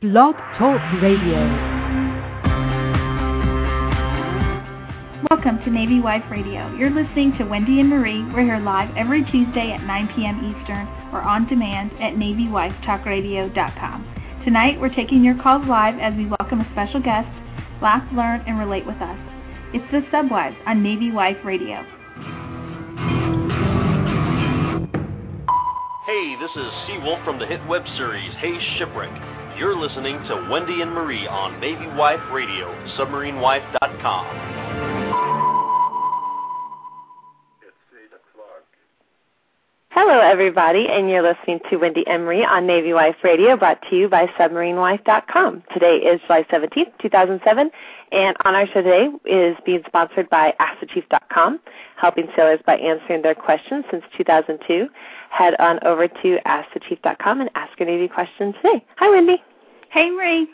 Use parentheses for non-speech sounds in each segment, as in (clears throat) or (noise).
Blog Talk Radio. Welcome to Navy Wife Radio. You're listening to Wendy and Marie. We're here live every Tuesday at 9 p.m. Eastern or on demand at NavyWifeTalkRadio.com. Tonight, we're taking your calls live as we welcome a special guest, laugh, learn, and relate with us. It's the Subwives on Navy Wife Radio. Hey, this is Seawolf from the hit web series Hey Shipwreck. You're listening to Wendy and Marie on Navy Wife Radio, submarinewife.com. Hello, everybody, and you're listening to Wendy and Marie on Navy Wife Radio, brought to you by SubmarineWife.com. Today is July 17th, 2007, and on our show today is being sponsored by AskTheChief.com, helping sailors by answering their questions since 2002. Head on over to AskTheChief.com and ask your Navy questions today. Hi, Wendy. Hey, Marie.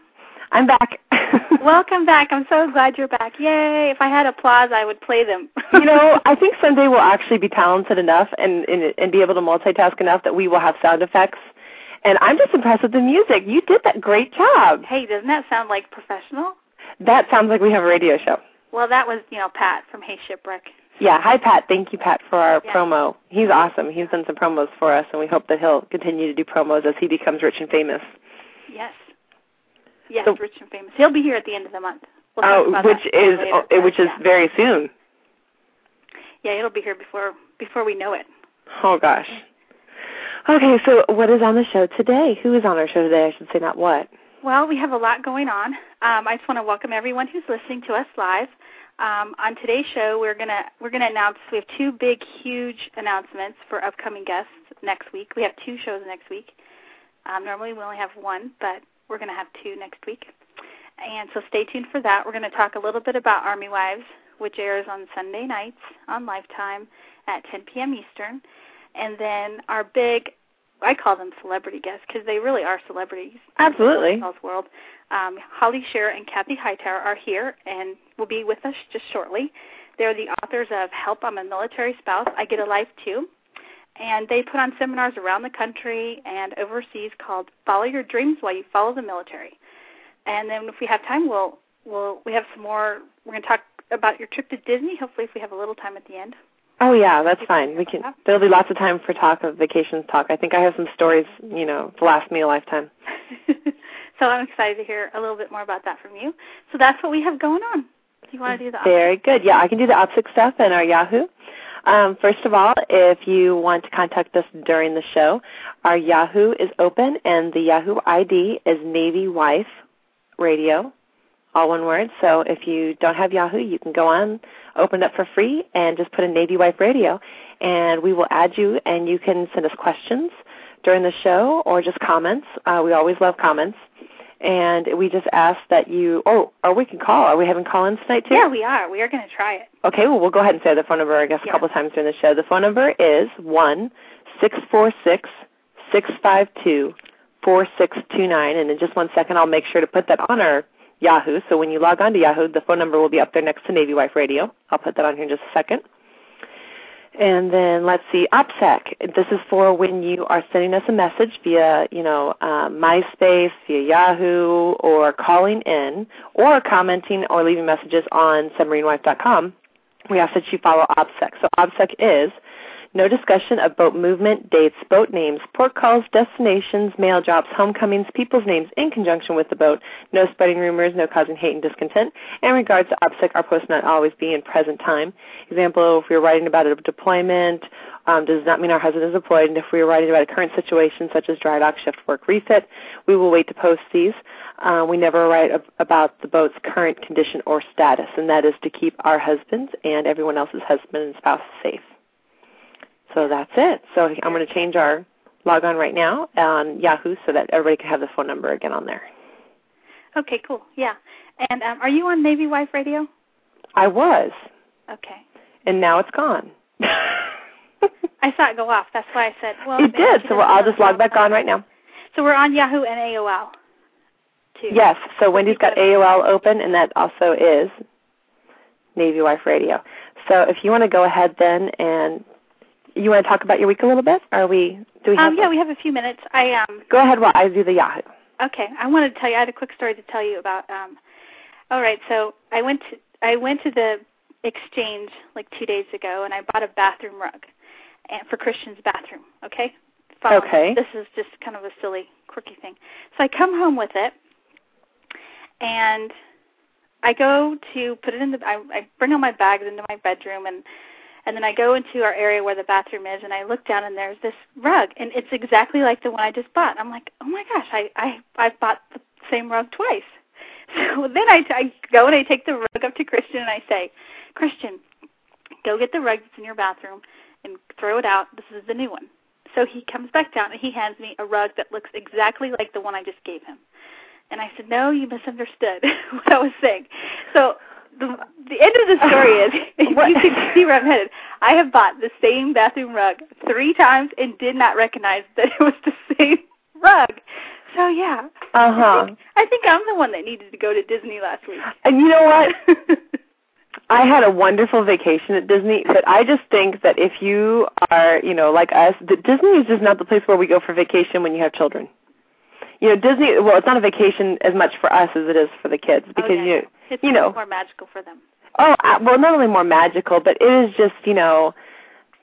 I'm back. (laughs) Welcome back. I'm so glad you're back. Yay. If I had applause, I would play them. (laughs) you know, I think someday we'll actually be talented enough and, and and be able to multitask enough that we will have sound effects. And I'm just impressed with the music. You did that great job. Hey, doesn't that sound like professional? That sounds like we have a radio show. Well, that was, you know, Pat from Hey Shipwreck. Yeah, hi Pat. Thank you, Pat, for our Yeah. promo. He's awesome. He's done some promos for us, and we hope that he'll continue to do promos as he becomes rich and famous. Yes. So- rich and famous. He'll be here at the end of the month. We'll oh, which is later, but which is yeah. very soon. Yeah, it'll be here before before we know it. Oh gosh. Okay, so what is on the show today? Who is on our show today? I should say not what. Well, we have a lot going on. Um, I just want to welcome everyone who's listening to us live. Um, on today's show, we're gonna we're gonna announce we have two big, huge announcements for upcoming guests next week. We have two shows next week. Um, normally, we only have one, but we're gonna have two next week. And so, stay tuned for that. We're going to talk a little bit about Army Wives, which airs on Sunday nights on Lifetime at 10 p.m. Eastern. And then our big, I call them celebrity guests because they really are celebrities Absolutely. in the world. Um, Holly Scherer and Kathie Hightower are here and will be with us just shortly. They're the authors of Help I'm a Military Spouse, I Get a Life Too. And they put on seminars around the country and overseas called Follow Your Dreams While You Follow the Military. And then if we have time, we'll we'll we have some more. We're going to talk about your trip to Disney. Hopefully, if we have a little time at the end. Oh yeah, that's fine. We can. There'll be lots of time for talk of vacations talk. I think I have some stories, you know, to last me a lifetime. (laughs) so I'm excited to hear a little bit more about that from you. So that's what we have going on. Do you want to do the Very good. Yeah, I can do the OPSEC stuff and our Yahoo. Um, first of all, if you want to contact us during the show, our Yahoo is open, and the Yahoo ID is Navy Wife Radio, all one word. So if you don't have Yahoo, you can go on, open it up for free, and just put in Navy Wife Radio, and we will add you, and you can send us questions during the show or just comments. Uh, we always love comments. And we just ask that you, oh, or we can call. Are we having call-ins tonight too? Yeah, we are. We are going to try it. Okay, well, we'll go ahead and say the phone number, I guess, a couple of times during the show. The phone number is one six four six six five two four six two nine. And in just one second, I'll make sure to put that on our Yahoo. So when you log on to Yahoo, the phone number will be up there next to Navy Wife Radio. I'll put that on here in just a second. And then let's see, OPSEC. This is for when you are sending us a message via, you know, um, MySpace, via Yahoo, or calling in, or commenting or leaving messages on submarinewife.com. We ask that you follow OPSEC. So OPSEC is no discussion of boat movement, dates, boat names, port calls, destinations, mail drops, homecomings, people's names in conjunction with the boat, no spreading rumors, no causing hate and discontent. In regards to OPSEC, our posts not always be in present time. Example, if we're writing about a deployment, um, does not mean our husband is deployed, and if we are writing about a current situation such as dry dock, shift work, refit, we will wait to post these. Uh, we never write ab- about the boat's current condition or status, and that is to keep our husbands and everyone else's husband and spouse safe. So that's it. So I'm going to change our log on right now on Yahoo so that everybody can have the phone number again on there. Okay, cool. Yeah. And um, are you on Navy Wife Radio? I was, Okay. and now it's gone. I saw it go off. That's why I said, well. it did, so doesn't I'll just log back on right now. So we're on Yahoo and AOL, too. Yes, so Wendy's got AOL open, and that also is Navy Wife Radio. So if you want to go ahead then, and you want to talk about your week a little bit? Are we? Do we have? Um, yeah, we have a few minutes. I um. Go ahead while I do the Yahoo. Okay, I wanted to tell you. I had a quick story to tell you about. Um, all right, so I went to I went to the exchange like two days ago, and I bought a bathroom rug, and for Christian's bathroom. Okay. Follow me. Okay. This is just kind of a silly, quirky thing. So I come home with it, and I go to put it in the. I, I bring all my bags into my bedroom, and and then I go into our area where the bathroom is, and I look down, and there's this rug, and it's exactly like the one I just bought. I'm like, oh my gosh, I I I've bought the same rug twice. (laughs) So then I, I go and I take the rug up to Christian, and I say, Christian, go get the rug that's in your bathroom and throw it out. This is the new one. So he comes back down and he hands me a rug that looks exactly like the one I just gave him. And I said, "No, you misunderstood (laughs) what I was saying." So the the end of the story is, if (laughs) (laughs) you can see where I'm headed, I have bought the same bathroom rug three times and did not recognize that it was the (laughs) same rug. So yeah, Uh I huh. think, I think I'm the one that needed to go to Disney last week. And you know what? I had a wonderful vacation at Disney, but I just think that if you are, you know, like us, that Disney is just not the place where we go for vacation when you have children. You know, Disney. Well, it's not a vacation as much for us as it is for the kids because yeah, you. It's you know, more magical for them. Oh, uh, well, not only more magical, but it is just, you know,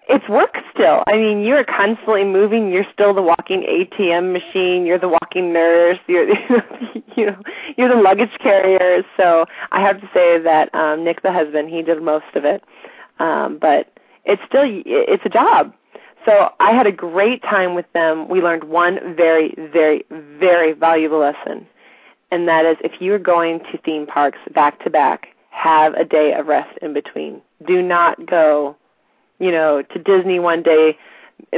it's work still. I mean, you're constantly moving. You're still the walking ATM machine. You're the walking nurse. You're, (laughs) you know, you're the luggage carrier. So I have to say that um, Nick, the husband, he did most of it. Um, but it's still, it's a job. So I had a great time with them. We learned one very, very, very valuable lesson, and that is if you are going to theme parks back to back, have a day of rest in between. Do not go, you know, to Disney one day,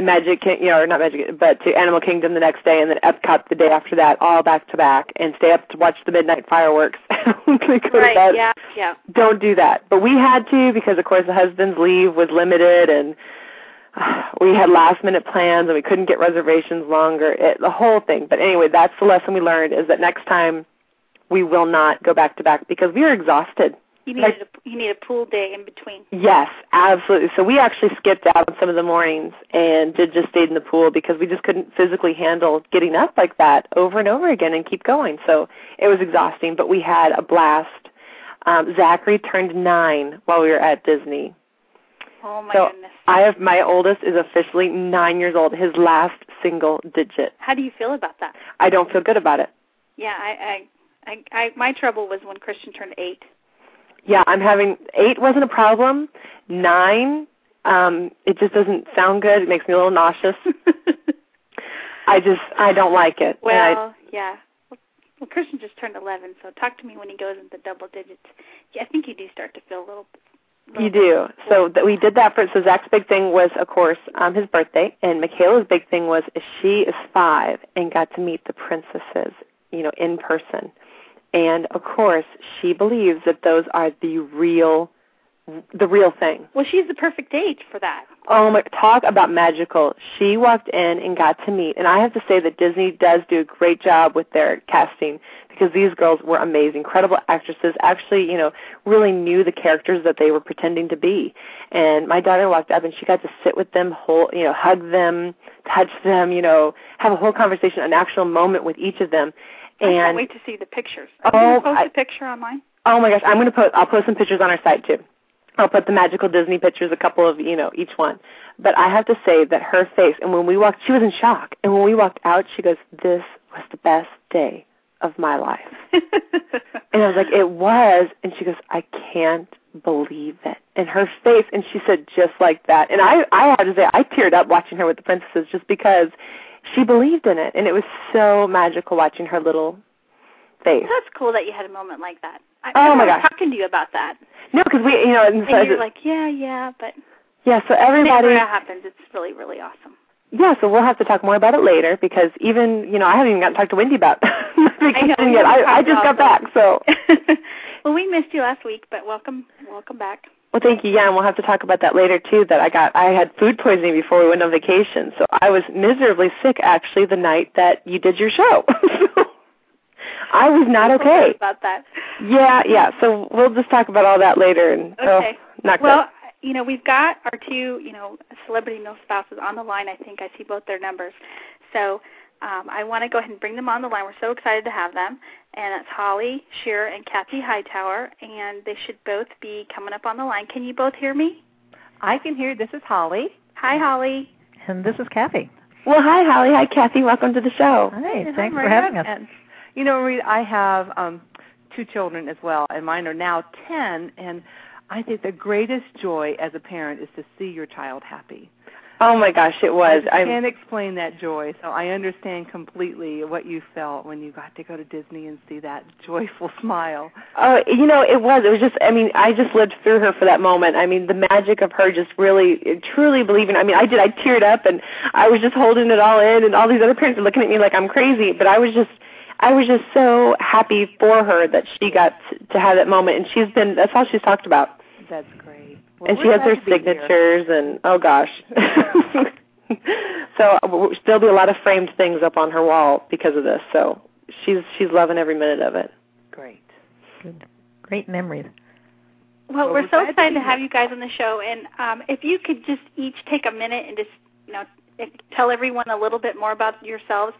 Magic, King, you know, or not Magic, but to Animal Kingdom the next day, and then Epcot the day after that, all back to back, and stay up to watch the midnight fireworks. (laughs) and go to Right? bed. Yeah. Yeah. Don't do that. But we had to because, of course, the husband's leave was limited, and (sighs) we had last minute plans, and we couldn't get reservations longer. It, the whole thing. But anyway, that's the lesson we learned: is that next time we will not go back to back because we were exhausted. You Like- a, you need a pool day in between. Yes, absolutely. So we actually skipped out on some of the mornings and did just stayed in the pool because we just couldn't physically handle getting up like that over and over again and keep going. So it was exhausting, but we had a blast. Um, Zachary turned nine while we were at Disney. Oh my so goodness. I have my oldest is officially nine years old. His last single digit. How do you feel about that? I don't feel good about it. Yeah, I, I, I, I my trouble was when Christian turned eight. Yeah, I'm having eight wasn't a problem. Nine, um, it just doesn't sound good. It makes me a little nauseous. (laughs) I just I don't like it. And I, well, yeah. Well, well, Christian just turned eleven, so talk to me when he goes into double digits. Yeah, I think you do start to feel a little. You do. So that we did that for so Zach's big thing was of course um his birthday and Michaela's big thing was she is five and got to meet the princesses, you know, in person. And of course she believes that those are the real the real thing. Well, she's the perfect age for that. Oh my! Talk about magical. She walked in and got to meet, and I have to say that Disney does do a great job with their casting because these girls were amazing, incredible actresses. Actually, you know, really knew the characters that they were pretending to be. And my daughter walked up and she got to sit with them, whole, you know, hug them, touch them, you know, have a whole conversation, an actual moment with each of them. And I can't wait to see the pictures. Oh, Are you oh, gonna post I- a picture online? Oh my gosh, I'm gonna put I'll post some pictures on our site too. I'll put the magical Disney pictures, a couple of you know each one. But I have to say that her face, and when we walked, she was in shock. And when we walked out, she goes, "This was the best day of my life." (laughs) And I was like, "It was," and she goes, "I can't believe it." And her face, and she said just like that. And I I have to say I teared up watching her with the princesses just because she believed in it, and it was so magical watching her little face. That's cool that you had a moment like that. I, Oh, I my gosh. talking to you about that, No, because we, you know, and so and you're like, yeah, yeah, but yeah. So whenever everybody, that happens, it's really, really awesome. Yeah, so we'll have to talk more about it later because even you know I haven't even gotten to talk to Wendy about (laughs) vacation I know, yet. I, I just got back, so. (laughs) well, we missed you last week, but welcome, welcome back. Well, thank you. Yeah, and we'll have to talk about that later too. That I got, I had food poisoning before we went on vacation, so I was miserably sick actually the night that you did your show. (laughs) I was not okay. About that. Yeah, yeah. So we'll just talk about all that later. And okay. Oh, not well, good. you know, we've got our two, you know, celebrity mill spouses on the line. I think I see both their numbers. So um, I want to go ahead and bring them on the line. We're so excited to have them. And it's Holly Scherer and Kathie Hightower, and they should both be coming up on the line. Can you both hear me? I can hear. This is Holly. Hi, Holly. And this is Kathie. Well, hi, Holly. Hi, Kathie. Welcome to the show. Hi. Hi, Thanks for having us. And you know, Rita, I have um two children as well, and mine are now 10 and I think the greatest joy as a parent is to see your child happy. Oh my gosh, it was. I can't explain that joy, so I understand completely what you felt when you got to go to Disney and see that joyful (laughs) smile. Oh, you know, it was. It was just. I mean, I just lived through her for that moment. I mean, the magic of her just really, truly believing. I mean, I did. I teared up, and I was just holding it all in, and all these other parents were looking at me like I'm crazy. But I was just, I was just so happy for her that she got to have that moment, and she's been. That's all she's talked about. That's great. Well, and she has her to here. signatures, and oh gosh. (laughs) so uh, there'll be a lot of framed things up on her wall because of this. So she's she's loving every minute of it. Great. Good. Great memories. Well, Well, we're we're so excited to have you guys on the show, and um, if you could just each take a minute and just you know tell everyone a little bit more about yourselves.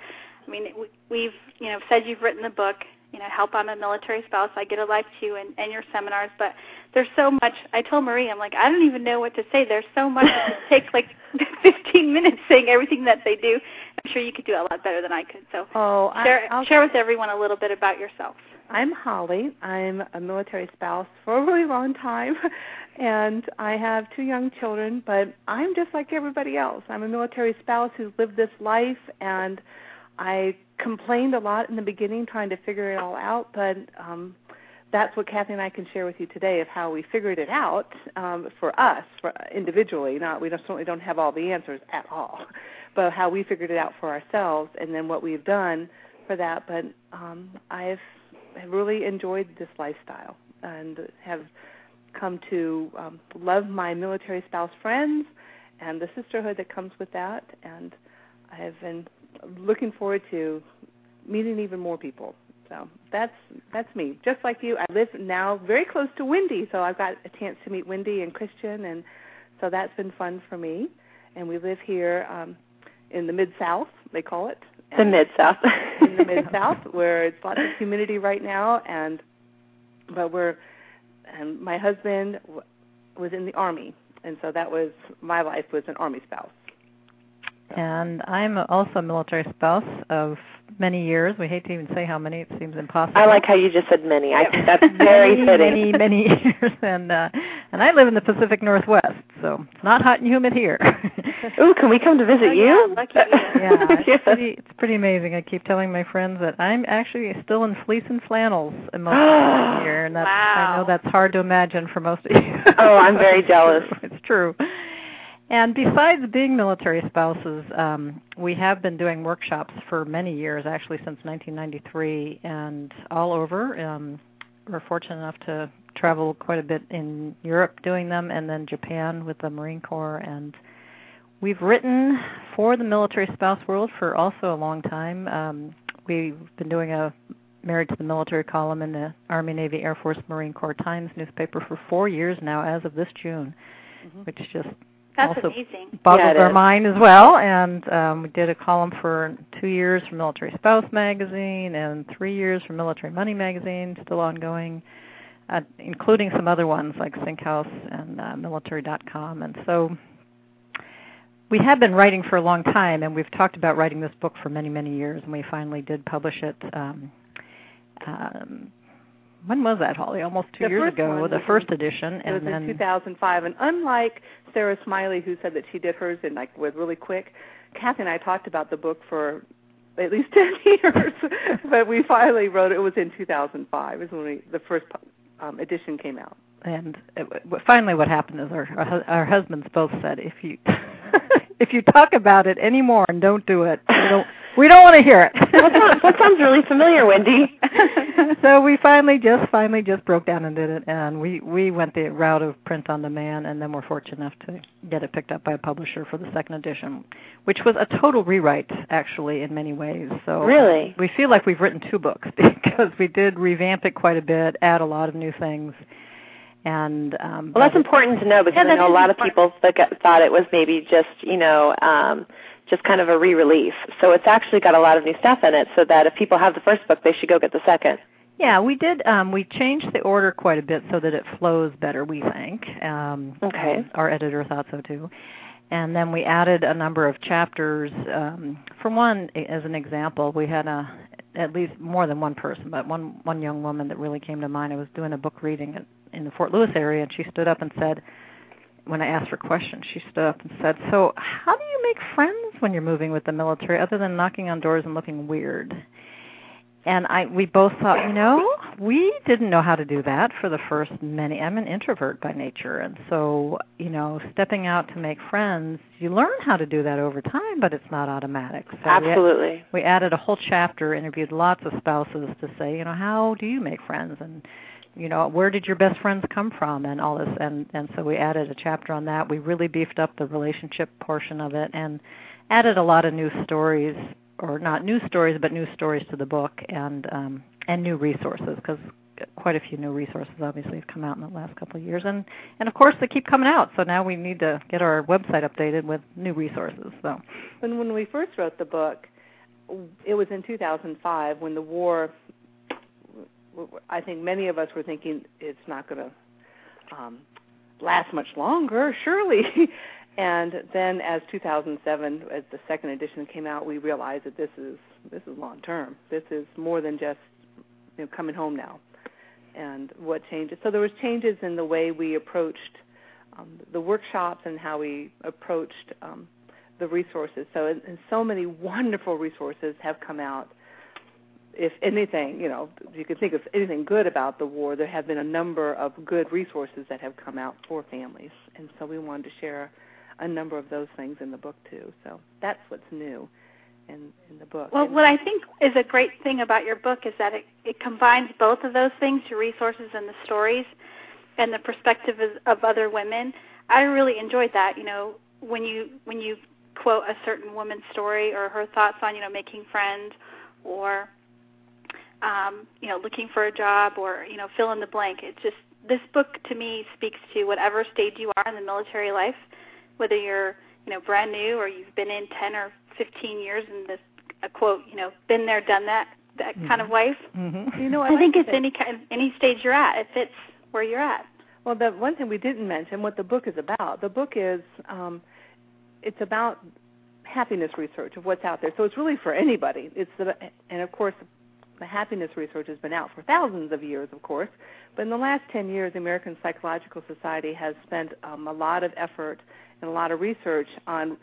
I mean, we- we've you know said you've written the book, you know, help I'm a military spouse. I get a life too, and, and your seminars. But there's so much. I told Marie, I'm like, I don't even know what to say. There's so much. it takes like (laughs) 15 minutes saying everything that they do. I'm sure you could do it a lot better than I could. So Oh, share I'll share with everyone a little bit about yourself. I'm Holly. I'm a military spouse for a really long time, (laughs) and I have two young children. But I'm just like everybody else. I'm a military spouse who's lived this life, and I complained a lot in the beginning, trying to figure it all out. But um, that's what Kathie and I can share with you today of how we figured it out um, for us, for individually. Not we don't, certainly don't have all the answers at all, (laughs) but how we figured it out for ourselves, and then what we've done for that. But um, I've really enjoyed this lifestyle and have come to um, love my military spouse friends and the sisterhood that comes with that. And I have been looking forward to meeting even more people. So that's that's me. Just like you, I live now very close to Wendy, so I've got a chance to meet Wendy and Christian, and so that's been fun for me. And we live here um, in the mid South, they call it, The mid south. in the mid south where it's lots of humidity right now and but we're and my husband w- was in the army and so that was my life was an army spouse And I'm also a military spouse of many years. We hate to even say how many; it seems impossible. I like how you just said many. I think that's very (laughs) many, fitting. many, many (laughs) years, and uh, and I live in the Pacific Northwest, so it's not hot and humid here. (laughs) Ooh, can we come to visit Oh, you? yeah, lucky you. yeah, it's Yes. pretty, it's pretty amazing. I keep telling my friends that I'm actually still in fleece and flannels most of the time here, and that's, I know that's hard to imagine for most of you. Oh, I'm very jealous. it's true. And besides being military spouses, um, we have been doing workshops for many years, actually since 1993, and all over. Um, we're fortunate enough to travel quite a bit in Europe doing them, and then Japan with the Marine Corps. And we've written for the military spouse world for also a long time. Um, we've been doing a married to the military column in the Army, Navy, Air Force, Marine Corps Times newspaper for four years now, as of this June, which just That's also amazing. boggles Yeah, our is. mind as well. And um, we did a column for two years for Military Spouse magazine and three years for Military Money magazine, still ongoing, uh, including some other ones like CinCHouse and uh, Military.com. And so we have been writing for a long time, and we've talked about writing this book for many, many years, and we finally did publish it. Um, um, when was that, Holly? Almost two The years ago, the first in- edition, it and was then in 2005 and unlike Sarah Smiley who said that she did hers in like with really quick Kathie and I talked about the book for at least (laughs) 10 years (laughs) but we finally wrote it it was in 2005 is when we, the first um, edition came out and it, finally, what happened is our our our husbands both said, if you (laughs) if you talk about it anymore and don't do it, don't we don't want to hear it. (laughs) that, sounds, that sounds really familiar, Wendy. (laughs) so we finally just finally just broke down and did it, and we we went the route of print on demand, and then we're fortunate enough to get it picked up by a publisher for the second edition, which was a total rewrite actually in many ways. So really, we feel like we've written two books (laughs) because we did revamp it quite a bit, add a lot of new things. And um, well, that's important to know because yeah, I know a lot of people thought it was maybe just you know um, just kind of a re-release. So it's actually got a lot of new stuff in it, so that if people have the first book, they should go get the second. Yeah, we did. Um, we changed the order quite a bit so that it flows better. We think. Um, okay. Our editor thought so too. And then we added a number of chapters. Um, for one, as an example, we had a at least more than one person, but one one young woman that really came to mind. I was doing a book reading in the Fort Lewis area, and she stood up and said, when I asked her questions, she stood up and said, "So, how do you make friends when you're moving with the military, other than knocking on doors and looking weird?" And I, we both thought, you know, we didn't know how to do that for the first many. I'm an introvert by nature, and so, you know, stepping out to make friends, you learn how to do that over time, but it's not automatic. So Absolutely. We, we added a whole chapter, interviewed lots of spouses to say, you know, how do you make friends and you know where did your best friends come from and all this and and so we added a chapter on that. We really beefed up the relationship portion of it and added a lot of new stories or not new stories but new stories to the book and um and new resources because quite a few new resources obviously have come out in the last couple of years. And and of course they keep coming out. So now we need to get our website updated with new resources so. And when we first wrote the book it was in 2005 when the war I think many of us were thinking it's not going to um, last much longer, surely. (laughs) and then, as 2007, as the second edition came out, we realized that this is this is long term. This is more than just you know, coming home now. And what changes? So there was changes in the way we approached um, the workshops and how we approached um, the resources. So, and, and so many wonderful resources have come out if anything, you know, you can think of anything good about the war, there have been a number of good resources that have come out for families, and so we wanted to share a number of those things in the book too. So that's what's new in in the book. Well, what I think is a great thing about your book is that it it combines both of those things, your resources and the stories, and the perspective of other women. I really enjoyed that. You know, when you when you quote a certain woman's story or her thoughts on you know making friends or um, you know, looking for a job or, you know, fill in the blank. It's just this book to me speaks to whatever stage you are in the military life, whether you're, you know, brand new or you've been in 10 or 15 years in this a quote, you know, been there, done that, that mm-hmm. kind of wife. Mm-hmm. You know, I, I like think it's any kind, any stage you're at. It fits where you're at. Well, the one thing we didn't mention what the book is about. The book is um, it's about happiness research of what's out there. So it's really for anybody. It's the, and of course the happiness research has been out for thousands of years, of course, but in the last 10 years, the American Psychological Society has spent um, a lot of effort and a lot of research on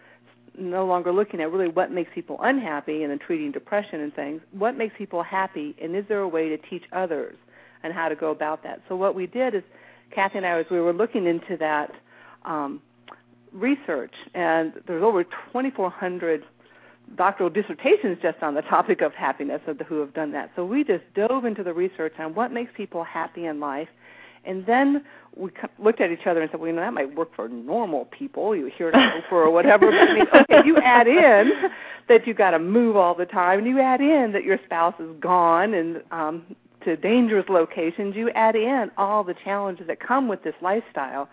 no longer looking at really what makes people unhappy and then treating depression and things. What makes people happy, and is there a way to teach others and how to go about that? So what we did is, Kathie and I, as we were looking into that um, research, and there's over 2,400 doctoral dissertations just on the topic of happiness of the who have done that. So we just dove into the research on what makes people happy in life, and then we looked at each other and said, well, you know, that might work for normal people. You hear it for (laughs) or whatever. But I mean, okay, you add in that you got to move all the time, and you add in that your spouse is gone and um, to dangerous locations. You add in all the challenges that come with this lifestyle.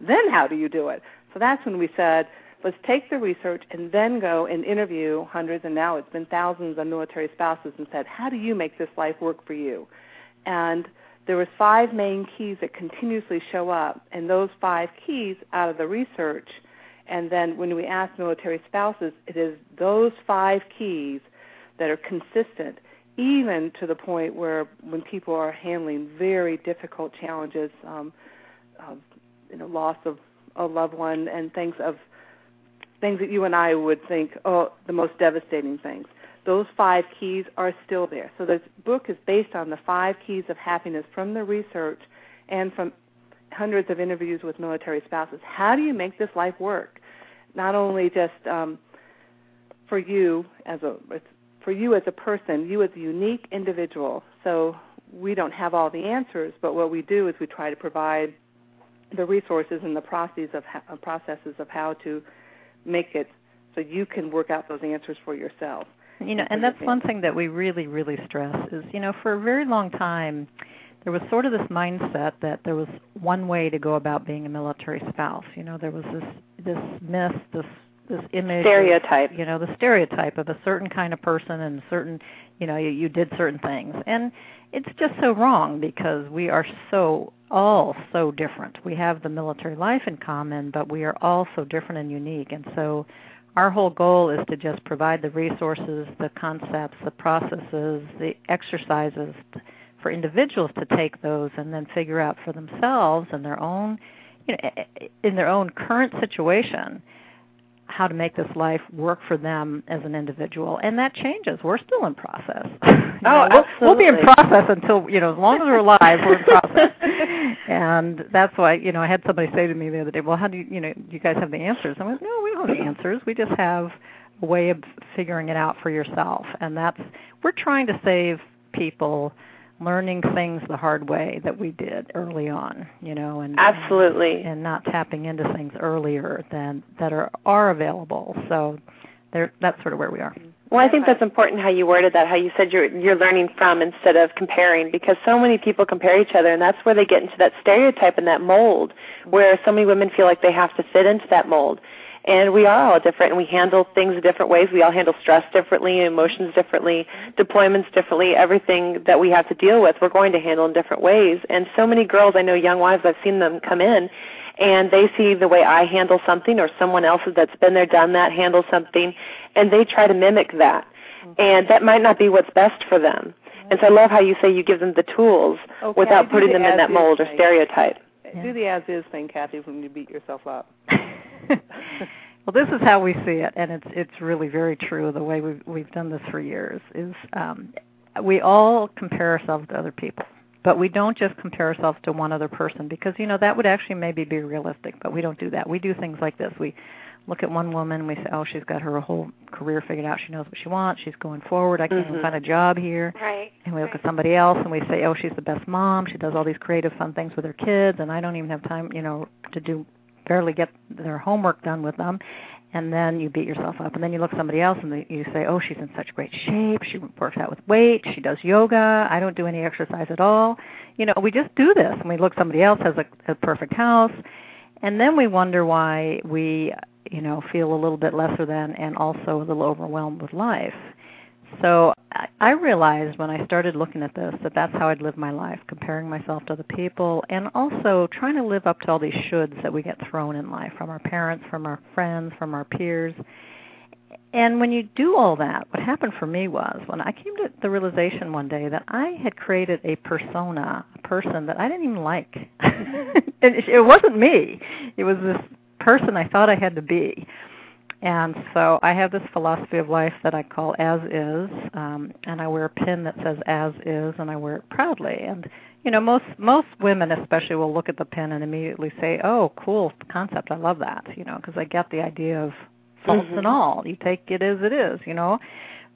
Then how do you do it? So that's when we said, let's take the research and then go and interview hundreds, and now it's been thousands of military spouses and said, how do you make this life work for you? And there was five main keys that continuously show up, and those five keys out of the research, and then when we ask military spouses, it is those five keys that are consistent, even to the point where when people are handling very difficult challenges, um, uh, you know, loss of a loved one and things of things that you and I would think, oh, the most devastating things. Those five keys are still there. So this book is based on the five keys of happiness from the research and from hundreds of interviews with military spouses. How do you make this life work? Not only just um, for you as a for you as a person, you as a unique individual. So we don't have all the answers, but what we do is we try to provide the resources and the processes of processes of how to make it so you can work out those answers for yourself. You know, and that's one thing that we really, really stress is, you know, for a very long time, there was sort of this mindset that there was one way to go about being a military spouse. You know, there was this this myth, this this image stereotype. Of, you know, the stereotype of a certain kind of person and certain, you know, you, you did certain things. And it's just so wrong because we are so all so different. We have the military life in common, but we are all so different and unique. And so our whole goal is to just provide the resources, the concepts, the processes, the exercises for individuals to take those and then figure out for themselves in their own you know in their own current situation how to make this life work for them as an individual. And that changes. We're still in process. (laughs) Oh we'll, we'll be in process until you know as long as we're alive we're in process. (laughs) And that's why you know i had somebody say to me the other day well how do you you know you guys have the answers? I went no we don't have the answers. We just have a way of figuring it out for yourself. And that's we're trying to save people learning things the hard way that we did early on, you know, and absolutely, and not tapping into things earlier than that are are available. So, there, that's sort of where we are. Well, I think that's important how you worded that, how you said you're you're learning from instead of comparing, because so many people compare each other, and that's where they get into that stereotype and that mold, where so many women feel like they have to fit into that mold and we are all different and we handle things different ways. We all handle stress differently emotions differently deployments differently everything that we have to deal with we're going to handle in different ways. And so many girls i know young wives i've seen them come in and they see the way i handle something or someone else that's been there done that handle something and they try to mimic that. And that might not be what's best for them. And so i love how you say you give them the tools okay, without putting them in that mold or stereotype yeah. do the as is thing kathie when you beat yourself up (laughs) well, this is how we see it, and it's it's really very true. The way we've we've done this for years is um, we all compare ourselves to other people, but we don't just compare ourselves to one other person because you know that would actually maybe be realistic, but we don't do that. We do things like this. We look at one woman and we say, oh, she's got her whole career figured out. She knows what she wants. She's going forward. I can't mm-hmm. even find a job here. Right. And we look right. at somebody else and we say, oh, she's the best mom. She does all these creative, fun things with her kids, and I don't even have time, you know, to do barely get their homework done with them and then you beat yourself up and then you look at somebody else and you say oh she's in such great shape she works out with weight she does yoga i don't do any exercise at all you know we just do this and we look somebody else has a, a perfect house and then we wonder why we you know feel a little bit lesser than and also a little overwhelmed with life so I realized when I started looking at this that that's how I'd live my life, comparing myself to other people, and also trying to live up to all these shoulds that we get thrown in life from our parents, from our friends, from our peers. And when you do all that, what happened for me was when I came to the realization one day that I had created a persona, person that I didn't even like. (laughs) it, it wasn't me. It was this person I thought I had to be. And so I have this philosophy of life that I call as is, um, and I wear a pin that says as is, and I wear it proudly. And you know, most most women especially will look at the pin and immediately say, "Oh, cool concept. I love that." You know, because I get the idea of faults mm-hmm. and all. You take it as it is. You know.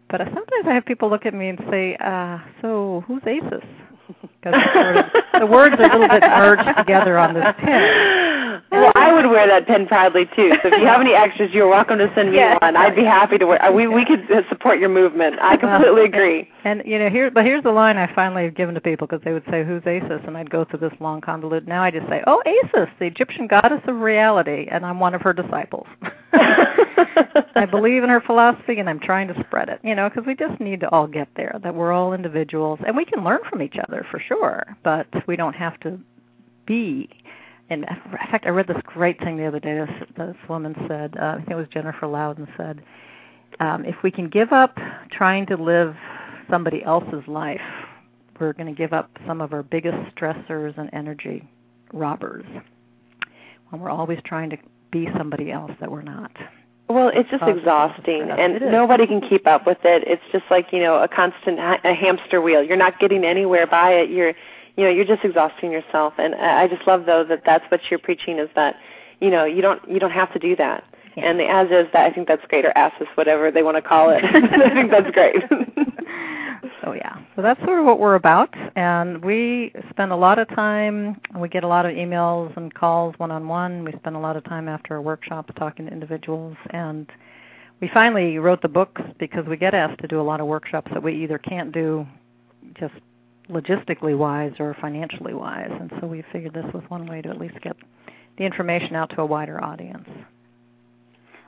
But sometimes I have people look at me and say, uh, "So who's ACES?" Because sort of, the words are a little bit merged together on this pin. (laughs) Well, I would wear that pin proudly too. So if you have any extras, you're welcome to send me yes. one. I'd be happy to wear. Uh, we we could support your movement. I completely agree. And you know, here, but here's the line I finally have given to people because they would say, "Who's Isis?" and I'd go through this long convoluted. Now I just say, "Oh, Isis, the Egyptian goddess of reality," and I'm one of her disciples. (laughs) I believe in her philosophy, and I'm trying to spread it. You know, because we just need to all get there. That we're all individuals, and we can learn from each other for sure, but we don't have to be in fact, I read this great thing the other day. This, this woman said, uh, I think it was Jennifer Louden said, um, if we can give up trying to live somebody else's life, we're going to give up some of our biggest stressors and energy robbers when we're always trying to be somebody else that we're not. Well, it's just exhausting, and nobody can keep up with it. It's just like you know a constant ha- a hamster wheel. You're not getting anywhere by it. You're you know, you're just exhausting yourself. And I just love though that that's what you're preaching is that, you know, you don't you don't have to do that. Yeah. And the as is that I think that's great or asses whatever they want to call it. (laughs) I think that's great. (laughs) so yeah, so that's sort of what we're about, and we spend a lot of time. We get a lot of emails and calls one on one. We spend a lot of time after our workshops talking to individuals and we finally wrote the books because we get asked to do a lot of workshops that we either can't do just logistically wise or financially wise. And so we figured this was one way to at least get the information out to a wider audience.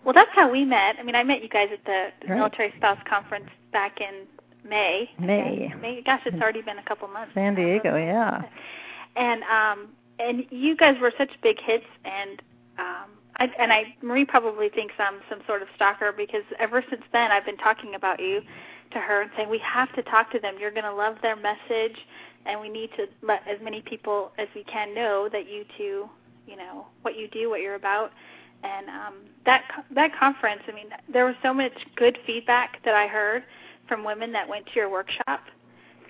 Well that's how we met. I mean i met you guys at the, right. military spouse conference back in may. May. May. Gosh it's already been a couple months. San diego yeah. And um and you guys were such big hits and um I, and I Marie probably thinks I'm some sort of stalker because ever since then I've been talking about you to her and saying we have to talk to them. You're going to love their message, and we need to let as many people as we can know that you two, you know, what you do, what you're about. And um, that that conference, I mean, there was so much good feedback that I heard from women that went to your workshop.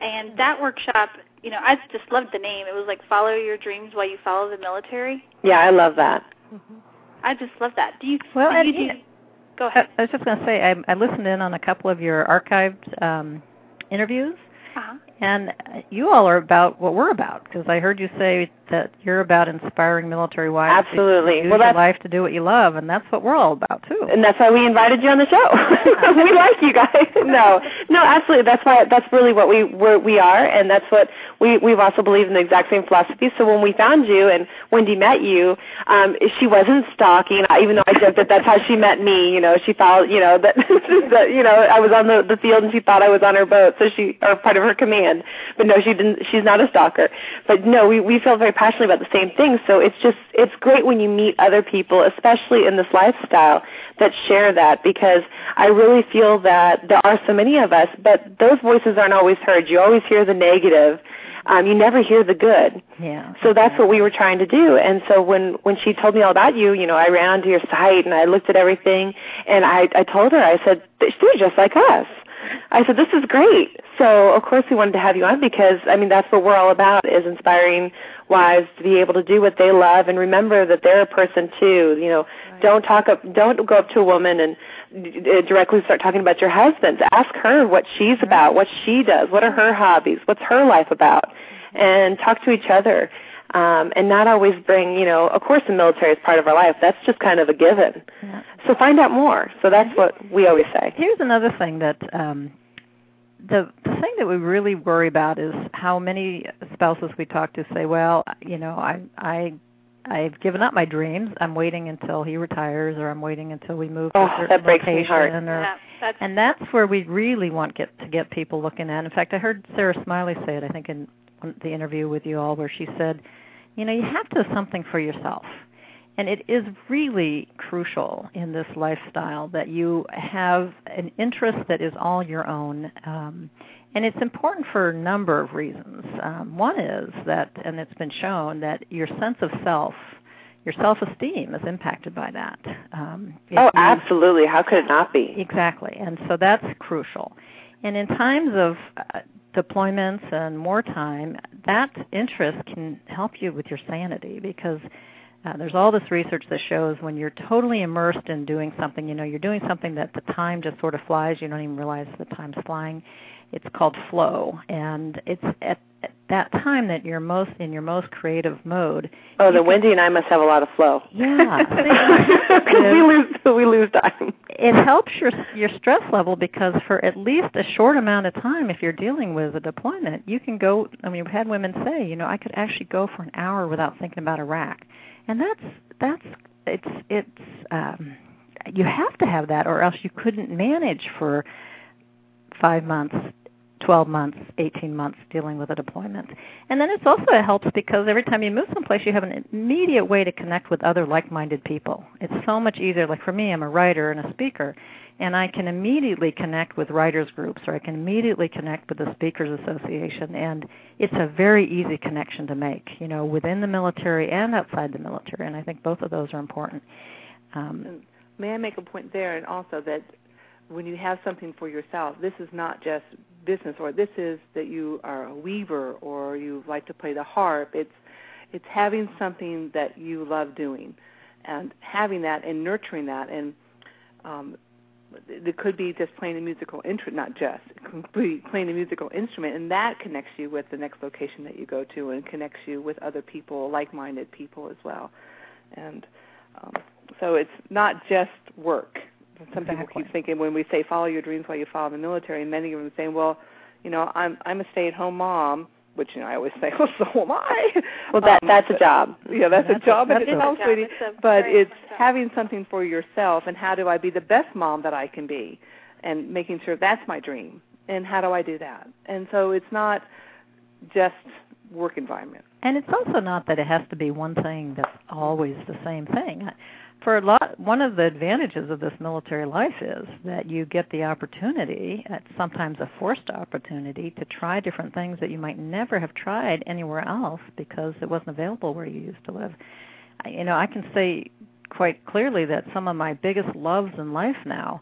And that workshop, you know, I just loved the name. It was like follow your dreams while you follow the military. Yeah, I love that. Mm-hmm. I just love that. Do you? Well, do and, you do, go ahead. I was just going to say I, I listened in on a couple of your archived um, interviews, uh-huh. And you all are about what we're about because I heard you say that you're about inspiring military wives Absolutely. to use well, your life to do what you love, and that's what we're all about too. And that's why we invited you on the show. (laughs) we like you guys. no, no, absolutely. That's why that's really what we we're, we are, and that's what we we've also believed in the exact same philosophy. So when we found you and Wendy met you, um, she wasn't stalking, even though I joked that that's how she met me. You know, she followed. You know that, (laughs) that you know I was on the the field and she thought I was on her boat, so she or part of her command. But no, she didn't. She's not a stalker. But no, we we feel very passionately about the same thing. So it's just it's great when you meet other people, especially in this lifestyle, that share that because I really feel that there are so many of us, but those voices aren't always heard. You always hear the negative. Um, you never hear the good. Yeah. So that's what we were trying to do. And so when when she told me all about you, you know, I ran onto your site and I looked at everything, and I I told her I said they're just like us. I said, "This is great." So of course we wanted to have you on because I mean that's what we're all about is inspiring wives to be able to do what they love and remember that they're a person too. You know, right. don't talk up, don't go up to a woman and uh, directly start talking about your husband. Ask her what she's about, what she does, what are her hobbies, what's her life about, mm-hmm. and talk to each other. Um, and not always bring, you know, of course the military is part of our life. That's just kind of a given. Yeah. So find out more. So that's what we always say. Here's another thing that um, the the thing that we really worry about is how many spouses we talk to say, "Well, you know, I I I've given up my dreams. I'm waiting until he retires, or I'm waiting until we move to oh, a certain that breaks location." Heart. Or, yeah, that's, and that's where we really want get to get people looking at. In fact, I heard Sarah Smiley say it. I think in the interview with you all, where she said, "You know, you have to have something for yourself." And it is really crucial in this lifestyle that you have an interest that is all your own. Um, and it's important for a number of reasons. Um, one is that, and it's been shown, that your sense of self, your self-esteem is impacted by that. Um, oh, absolutely. How could it not be? Exactly. And so that's crucial. And in times of uh, deployments and more time, that interest can help you with your sanity because – uh, there's all this research that shows when you're totally immersed in doing something, you know, you're doing something that the time just sort of flies, you don't even realize the time's flying. It's called flow, and it's at, at that time that you're most in your most creative mode. Oh, then Wendy and I must have a lot of flow. Yeah, (laughs) because we lose we lose time. It helps your your stress level because for at least a short amount of time, if you're dealing with a deployment, you can go. I mean, we've had women say, you know, I could actually go for an hour without thinking about Iraq and that's that's it's it's um you have to have that or else you couldn't manage for 5 months 12 months, 18 months dealing with a deployment. And then it's also it helps because every time you move someplace, you have an immediate way to connect with other like-minded people. It's so much easier. Like for me, I'm a writer and a speaker, and I can immediately connect with writers groups or I can immediately connect with the Speakers Association and it's a very easy connection to make, you know, within the military and outside the military and I think both of those are important. Um, may I make a point there and also that when you have something for yourself, this is not just business, or this is that you are a weaver, or you like to play the harp. It's it's having something that you love doing, and having that and nurturing that, and um, it could be just playing a musical instrument, not just playing a musical instrument, and that connects you with the next location that you go to, and connects you with other people, like-minded people as well, and um, so it's not just work. Some exactly. people keep thinking when we say follow your dreams while you follow the military, and many of them saying, well, you know, I'm I'm a stay-at-home mom, which you know I always say, (laughs) well, so am I. Well, that um, that's a job. Yeah, that's, That's a job a- in that's itself, sweetie. It's But it's having something for yourself, and how do I be the best mom that I can be, and making sure that's my dream, and how do I do that? And so it's not just work environment. And it's also not that it has to be one thing that's always the same thing. For a lot, one of the advantages of this military life is that you get the opportunity, at sometimes a forced opportunity, to try different things that you might never have tried anywhere else because it wasn't available where you used to live. I, you know, I can say quite clearly that some of my biggest loves in life now,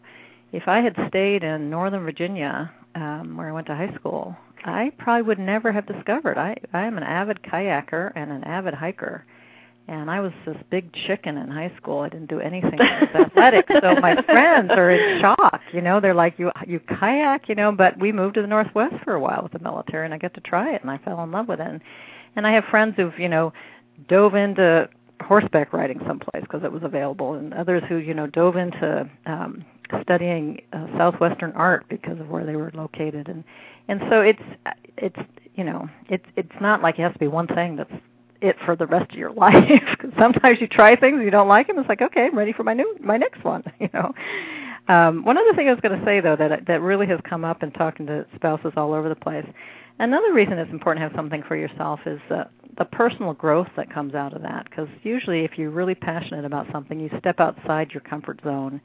if I had stayed in Northern Virginia, um, where I went to high school, I probably would never have discovered. I I am an avid kayaker and an avid hiker. And I was this big chicken in high school. I didn't do anything (laughs) that was athletic. So my friends are in shock. You know, they're like, "You you kayak?" You know, but we moved to the Northwest for a while with the military, and I got to try it, and I fell in love with it. And, and I have friends who've you know dove into horseback riding someplace because it was available, and others who you know dove into um, studying uh, southwestern art because of where they were located, and and so it's it's you know it's it's not like it has to be one thing that's it for the rest of your (laughs) life. 'Cause sometimes you try things you don't like them. It's like okay, I'm ready for my new my next one. (laughs) You know. Um, one other thing I was going to say though that that really has come up in talking to spouses all over the place. Another reason it's important to have something for yourself is uh, the personal growth that comes out of that. Because usually, if you're really passionate about something, you step outside your comfort zone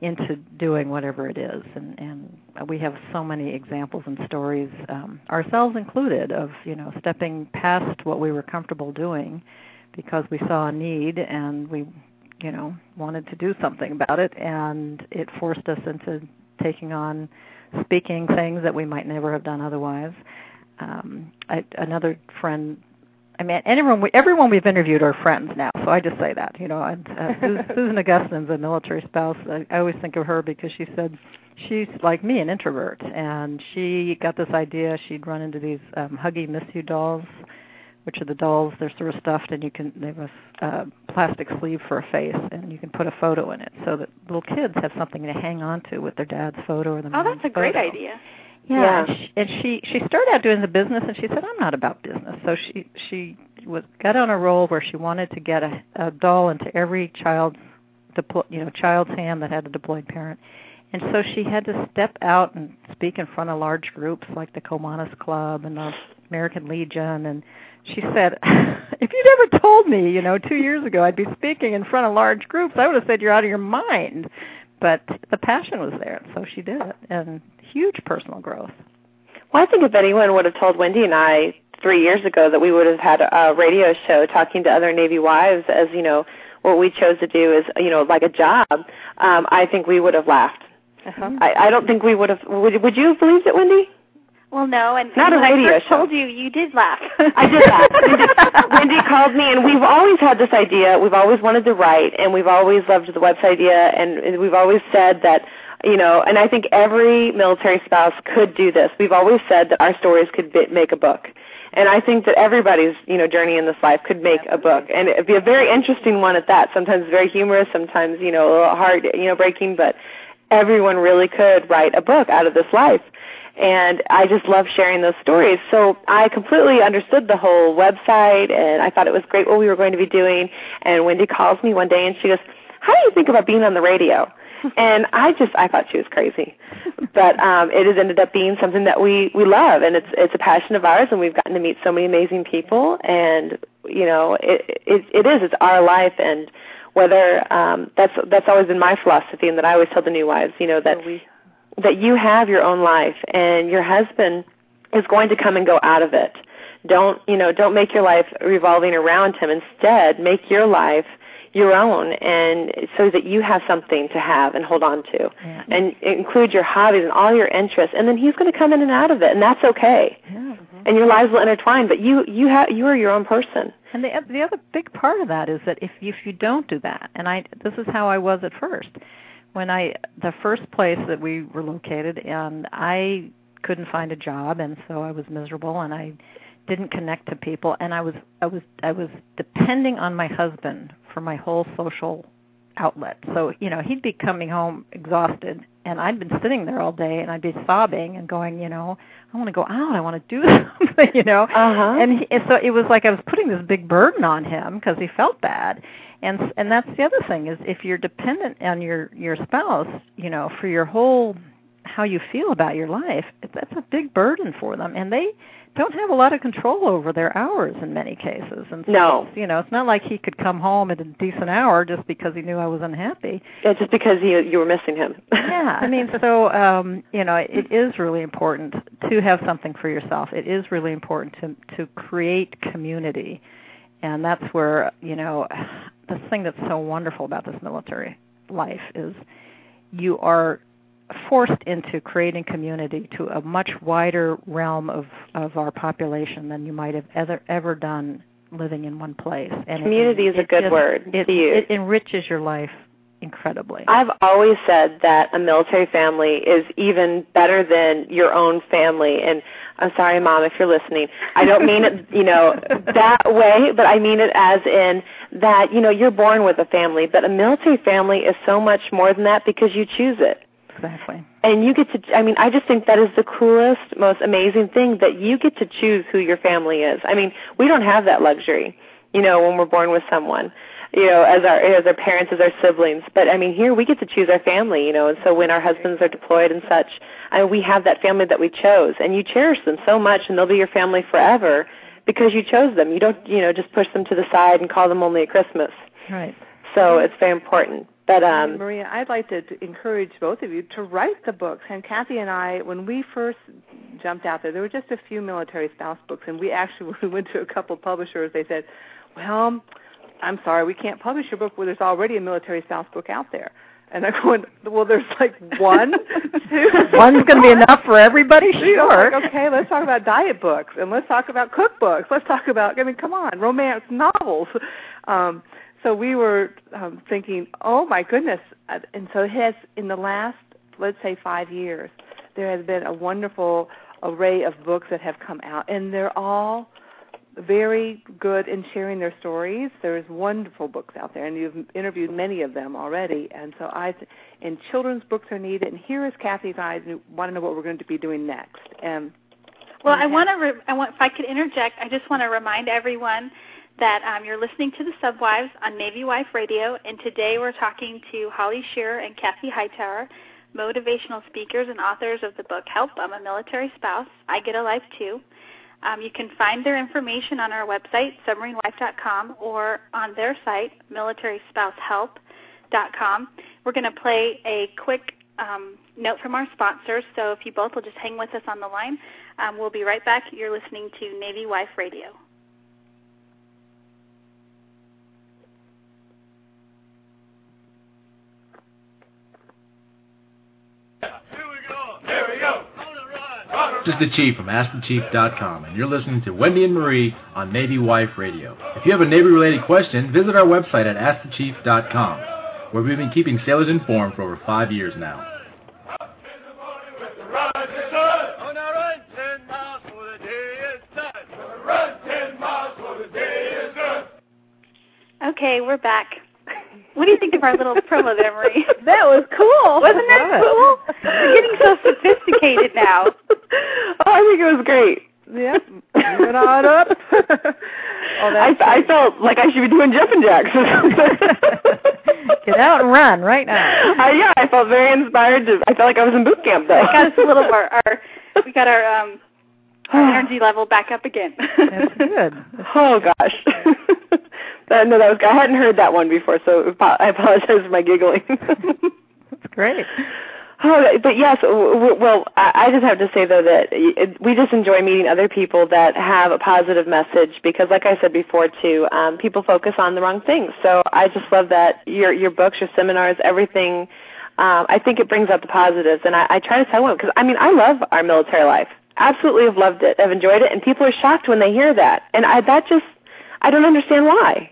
into doing whatever it is. And, and we have so many examples and stories, um, ourselves included, of you know stepping past what we were comfortable doing because we saw a need and we you know wanted to do something about it, and it forced us into taking on speaking things that we might never have done otherwise. Um, I, another friend I mean, anyone, we, everyone we've interviewed are friends now, so I just say that. You know, and uh, Susan, (laughs) Susan Augustine's a military spouse. I, I always think of her because she said she's like me, an introvert, and she got this idea. She'd run into these um, Huggy Miss You dolls, which are the dolls. They're sort of stuffed, and you can they have a uh, plastic sleeve for a face, and you can put a photo in it, so that little kids have something to hang on to with their dad's photo or the Oh, mom's that's a great photo. idea. Yeah, Yeah. And, she, she started out doing the business, and she said, "I'm not about business." So she she was got on a roll where she wanted to get a, a doll into every child's deplo- you know child's hand that had a deployed parent, and so she had to step out and speak in front of large groups like the Kiwanis Club and the American Legion, and she said, (laughs) "If you'd ever told me, you know, two years ago I'd be speaking in front of large groups, I would have said you're out of your mind." But the passion was there, so she did it, and huge personal growth. Well, I think if anyone would have told Wendy and I three years ago that we would have had a radio show talking to other Navy wives as, you know, what we chose to do is, you know, like a job, um, I think we would have laughed. Uh-huh. I, I don't think we would have. Would, would you have believed it, Wendy? Well, no, and Not a radio I first show. told you, you did laugh. I did that. (laughs) Wendy, Wendy called me, and we've always had this idea. We've always wanted to write, and we've always loved the website idea, and, and we've always said that, you know, and I think every military spouse could do this. We've always said that our stories could be, make a book. And I think that everybody's, you know, journey in this life could make a book, and it'd be a very interesting one at that. Sometimes very humorous, sometimes you know a little hard, you know, breaking, but everyone really could write a book out of this life and I just love sharing those stories. So I completely understood the whole website, and I thought it was great what we were going to be doing. And Wendy calls me one day, and she goes, "How do you think about being on the radio?" (laughs) and I just I thought she was crazy, but um, it has ended up being something that we we love, and it's it's a passion of ours, and we've gotten to meet so many amazing people, and you know it it, it is it's our life, and whether um, that's that's always been my philosophy, and that I always tell the new wives, you know that that you have your own life and your husband is going to come and go out of it. Don't, you know, don't make your life revolving around him. Instead, make your life your own and so that you have something to have and hold on to Yeah. and include your hobbies and all your interests and then he's going to come in and out of it and that's okay Yeah. and your lives will intertwine but you you have you are your own person And the the other big part of that is that if if you don't do that, and I this is how I was at first, when I the first place that we were located, and I couldn't find a job, and so I was miserable, and I didn't connect to people, and I was I was I was depending on my husband for my whole social outlet. So you know he'd be coming home exhausted, and I'd been sitting there all day, and I'd be sobbing and going, you know, I want to go out, I want to do (laughs) something, you know. uh-huh And, he, and so it was like I was putting this big burden on him because he felt bad. And and that's the other thing is if you're dependent on your your spouse, you know, for your whole how you feel about your life, that's a big burden for them, and they don't have a lot of control over their hours in many cases. And so, No. you know, it's not like he could come home at a decent hour just because he knew I was unhappy. yeah, just because you you were missing him (laughs) yeah, I mean, so um, you know, it is really important to have something for yourself. It is really important to to create community, and that's where you know, the thing that's so wonderful about this military life is you are forced into creating community to a much wider realm of of our population than you might have ever ever done living in one place. And it- Community is a good just- word It, to use. it enriches your life incredibly. I've always said that a military family is even better than your own family and I'm sorry mom if you're listening. I don't mean it, you know, (laughs) that way, but I mean it as in that, you know, you're born with a family, but a military family is so much more than that because you choose it. exactly. And you get to I mean, I just think that is the coolest, most amazing thing that you get to choose who your family is. I mean, we don't have that luxury, you know, when we're born with someone you know, as our as our parents, as our siblings. But I mean, here we get to choose our family, you know, and so when our husbands are deployed and such, I mean, we have that family that we chose, and you cherish them so much, and they'll be your family forever because you chose them. You don't, you know, just push them to the side and call them only at Christmas. Right. So it's very important. But um, Maria, I'd like to, to encourage both of you to write the books. And Kathie and I, when we first jumped out there, there were just a few military spouse books, and we actually we (laughs) went to a couple publishers. They said, "Well, I'm sorry, we can't publish your book where there's already a military spouse book out there." And I'm going, (laughs) "Well, there's like one, two, One's going to be enough for everybody, (laughs) sure. like, okay, let's talk about diet books and let's talk about cookbooks. Let's talk about I mean, come on, romance novels. Um, so we were um, thinking, oh my goodness, Uh, and so it has in the last, let's say, five years, there has been a wonderful array of books that have come out, and they're all very good in sharing their stories. There's wonderful books out there, and you've interviewed many of them already. And so I, th- and children's books are needed. And here is Kathie's eyes. and you Want to know what we're going to be doing next? And Well, I want to. Re- I want. If I could interject, I just want to remind everyone that um, you're listening to the Subwives on Navy Wife Radio, and today we're talking to Holly Scherer and Kathie Hightower, motivational speakers and authors of the book "Help! I'm a Military Spouse. I Get a Life Too." Um, you can find their information on our website, submarinewife.com, or on their site, militaryspousehelp.com. We're going to play a quick um, note from our sponsors, so if you both will just hang with us on the line, um, we'll be right back. You're listening to Navy Wife Radio. This is the Chief from AskTheChief.com, and you're listening to Wendy and Marie on Navy Wife Radio. If you have a Navy-related question, visit our website at AskTheChief.com, where we've been keeping sailors informed for over five years now. Okay, we're back. What do you think of our little promo there, Marie? that was cool, Wasn't that cool? We're getting so sophisticated now. (laughs) oh, I think it was great. Yep, moving on up. (laughs) oh, I, I felt like I should be doing jumping jacks. (laughs) Get out and run right now. I, yeah, I felt very inspired. To, I felt like I was in boot camp though. got us a little more. Our we got our um our (sighs) energy level back up again. That's good. (laughs) Oh gosh. (laughs) that, no, that was. I hadn't heard that one before, so I (laughs) apologize for my giggling. That's great. Oh, but yes. Well, I just have to say though that we just enjoy meeting other people that have a positive message because, like I said before too, um, people focus on the wrong things. So I just love that your your books, your seminars, everything. Um, I think it brings out the positives, and I, I try to tell them because I mean I love our military life. Absolutely, have loved it. I've enjoyed it, and people are shocked when they hear that, and I that just I don't understand why.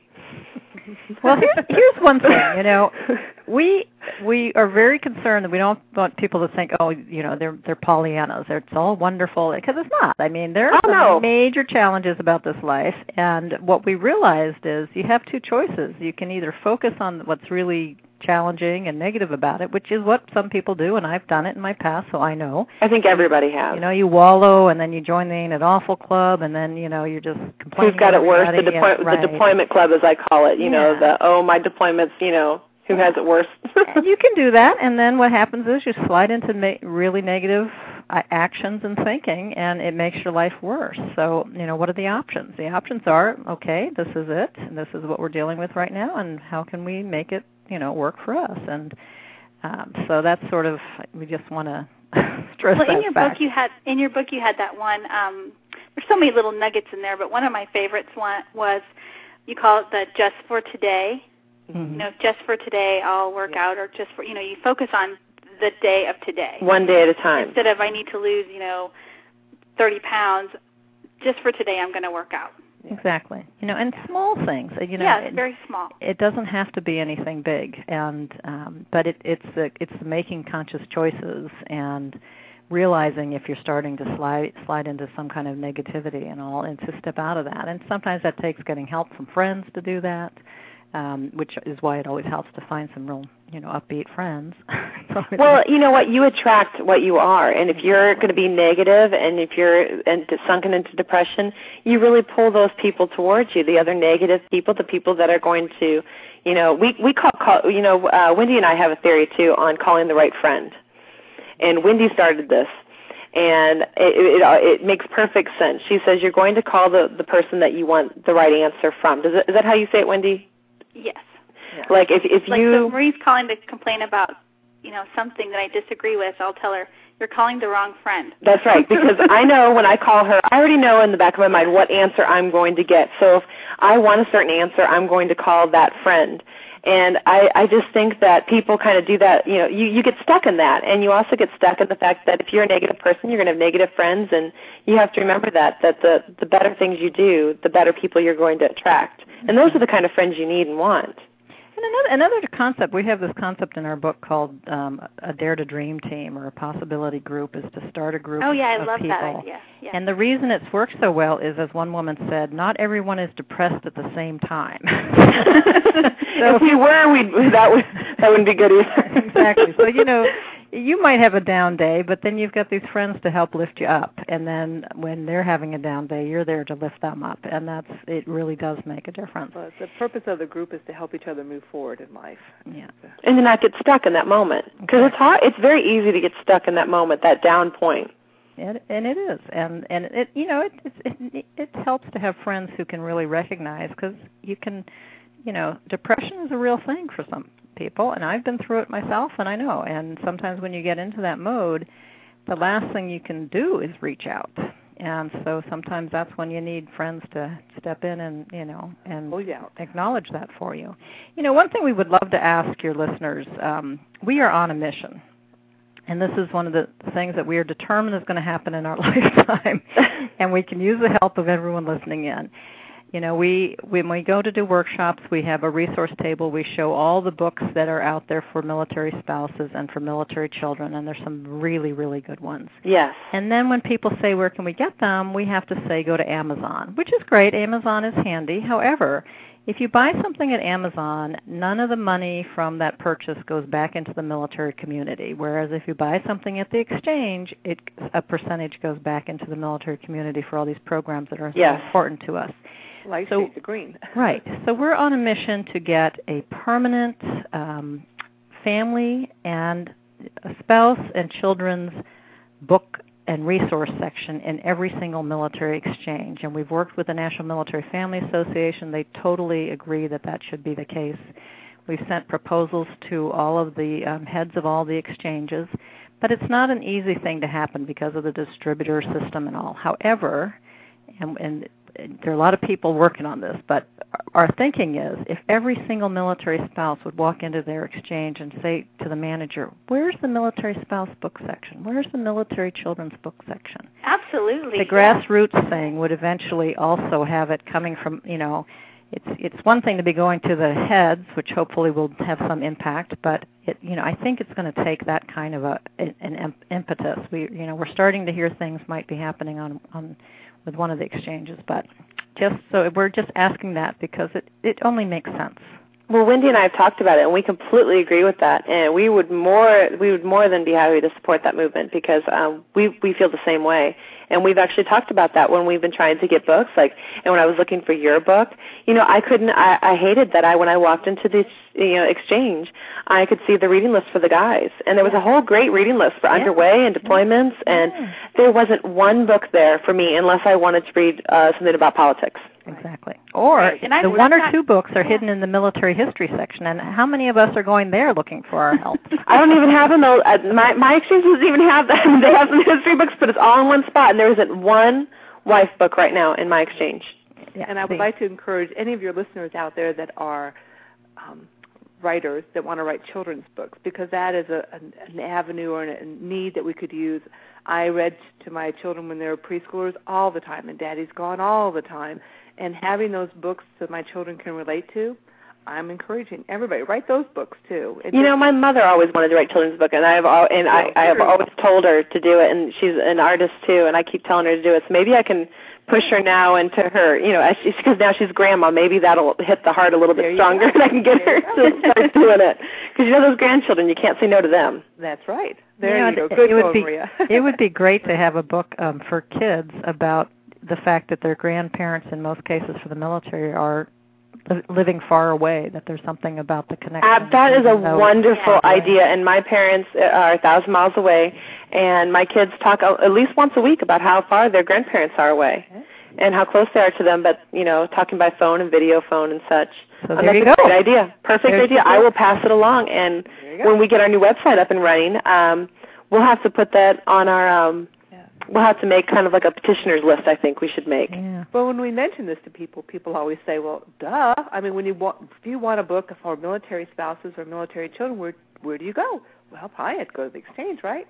(laughs) well, here's, here's one thing. You know, (laughs) we we are very concerned that we don't want people to think, oh, you know, they're they're Pollyannas. It's all wonderful because it's not. I mean, there are oh, no. major challenges about this life, and what we realized is you have two choices. You can either focus on what's really challenging and negative about it, which is what some people do, and I've done it in my past, so I know. I think everybody has. You know, you wallow, and then you join the Ain't It Awful Club, and then you know you're just complaining. Who's got it worse? The, depo- right. the deployment club, as I call it. You yeah. know, the oh my deployments. You know, who has it worse? (laughs) you can do that, and then what happens is you slide into ma- really negative uh, actions and thinking, and it makes your life worse. So, you know, what are the options? The options are, okay, this is it, and this is what we're dealing with right now, and how can we make it you know work for us and um, so that's sort of we just want to (laughs) stress well that in your fact. book you had in your book you had that one um there's so many little nuggets in there but one of my favorites one was you call it the just for today mm-hmm. you know just for today i'll work yeah. out or just for you know you focus on the day of today one day at a time instead of i need to lose you know 30 pounds just for today i'm going to work out Exactly. You know, and small things. uh, You know, yeah, it's very small. It doesn't have to be anything big, and um, but it, it's the it's the making conscious choices and realizing if you're starting to slide slide into some kind of negativity and all, and to step out of that. And sometimes that takes getting help from friends to do that um, which is why it always helps to find some real, you know, upbeat friends. (laughs) well, you know what, you attract what you are, and if you're going to be negative, and if you're into, sunken into depression, you really pull those people towards you. The other negative people, the people that are going to, you know, we we call, call you know, uh, Wendy and I have a theory too on calling the right friend, and Wendy started this and it, it it makes perfect sense. She says you're going to call the the person that you want the right answer from. Does it, is that how you say it, Wendy? Yes. Yeah. Like if if like you so Marie's calling to complain about you know something that I disagree with, I'll tell her you're calling the wrong friend. That's right, because I know when I call her, I already know in the back of my mind what answer I'm going to get. So if I want a certain answer, I'm going to call that friend. And I, I just think that people kind of do that. You know, you, you get stuck in that, and you also get stuck in the fact that if you're a negative person, you're going to have negative friends, and you have to remember that that the the better things you do, the better people you're going to attract, and those are the kind of friends you need and want. And another another concept we have this concept in our book called um, a Dare to Dream team or a possibility group is to start a group. Oh yeah, I of love people. that idea. Yeah. And the reason it's worked so well is, as one woman said, not everyone is depressed at the same time. (laughs) (laughs) so if we were, we that would that wouldn't be good either. exactly. So you know, you might have a down day, but then you've got these friends to help lift you up. And then when they're having a down day, you're there to lift them up, and that's it. Really does make a difference. Well, the purpose of the group is to help each other move forward in life. Yeah, and to not get stuck in that moment because it's hard. It's very easy to get stuck in that moment, that down point. It, and it is, and and it you know it it it, it helps to have friends who can really recognize because you can, you know, depression is a real thing for some people, and I've been through it myself, and I know. And sometimes when you get into that mode, the last thing you can do is reach out. And so sometimes that's when you need friends to step in and you know and acknowledge that for you. You know, one thing we would love to ask your listeners: um, we are on a mission, and this is one of the things that we are determined is going to happen in our (laughs) lifetime, and we can use the help of everyone listening in you know we when we go to do workshops we have a resource table we show all the books that are out there for military spouses and for military children and there's some really really good ones yes and then when people say where can we get them we have to say go to amazon which is great amazon is handy however if you buy something at Amazon, none of the money from that purchase goes back into the military community. Whereas if you buy something at the exchange, it, a percentage goes back into the military community for all these programs that are yes. so important to us. Life so, the green. (laughs) right. So we're on a mission to get a permanent um, family and a spouse and children's book and resource section in every single military exchange. And we've worked with the National Military Family Association. They totally agree that that should be the case. We've sent proposals to all of the um, heads of all the exchanges, but it's not an easy thing to happen because of the distributor system and all. However, and, and there are a lot of people working on this, but our thinking is if every single military spouse would walk into their exchange and say to the manager, "Where's the military spouse book section? Where's the military children's book section?" Absolutely. The grassroots thing would eventually also have it coming from, you know, it's it's one thing to be going to the heads, which hopefully will have some impact, but it you know I think it's going to take that kind of a an impetus. We you know we're starting to hear things might be happening on on with one of the exchanges, but just so we're just asking that because it it only makes sense. Well, Wendy and I have talked about it, and we completely agree with that. And we would more we would more than be happy to support that movement because um, we we feel the same way. And we've actually talked about that when we've been trying to get books. Like, and when I was looking for your book, you know, I couldn't. I, I hated that. I when I walked into this, you know, exchange, I could see the reading list for the guys, and there was a whole great reading list for yeah. underway and deployments, and there wasn't one book there for me unless I wanted to read uh, something about politics. Exactly. Or right. the one or two books are hidden in the military history section, and how many of us are going there looking for our help? (laughs) I don't even have them. Uh, my my exchange doesn't even have them. (laughs) they have some history books, but it's all in one spot, and there isn't one wife book right now in my exchange. Yeah, and I would like to encourage any of your listeners out there that are um, writers that want to write children's books because that is a, an, an avenue or a need that we could use. I read to my children when they were preschoolers all the time, and Daddy's gone all the time and having those books that my children can relate to, I'm encouraging everybody write those books too. It you know, my mother always wanted to write children's book, and I have al- and I, I have always told her to do it, and she's an artist too, and I keep telling her to do it. So maybe I can push her now into her, you know, she's because now she's grandma. Maybe that'll hit the heart a little bit stronger, and I can get her to start doing it. Because you know those grandchildren, you can't say no to them. That's right. There you, you go. Good it would be, Maria. it would be great to have a book um, for kids about the fact that their grandparents, in most cases for the military, are living far away. That there's something about the connection. Uh, that is a wonderful yeah. idea. And my parents uh, are a thousand miles away, and my kids talk at least once a week about how far their grandparents are away. Okay. And how close they are to them, but you know, talking by phone and video phone and such. So there that's you a go. great idea. Perfect There's idea. I will pass it along. And when we get our new website up and running, um, we'll have to put that on our um, we'll have to make kind of like a petitioners list. I think we should make. Yeah. Well, when we mention this to people, people always say, "Well, duh." I mean, when you want, if you want a book for military spouses or military children, where where do you go? Well, probably have to go to the exchange, right?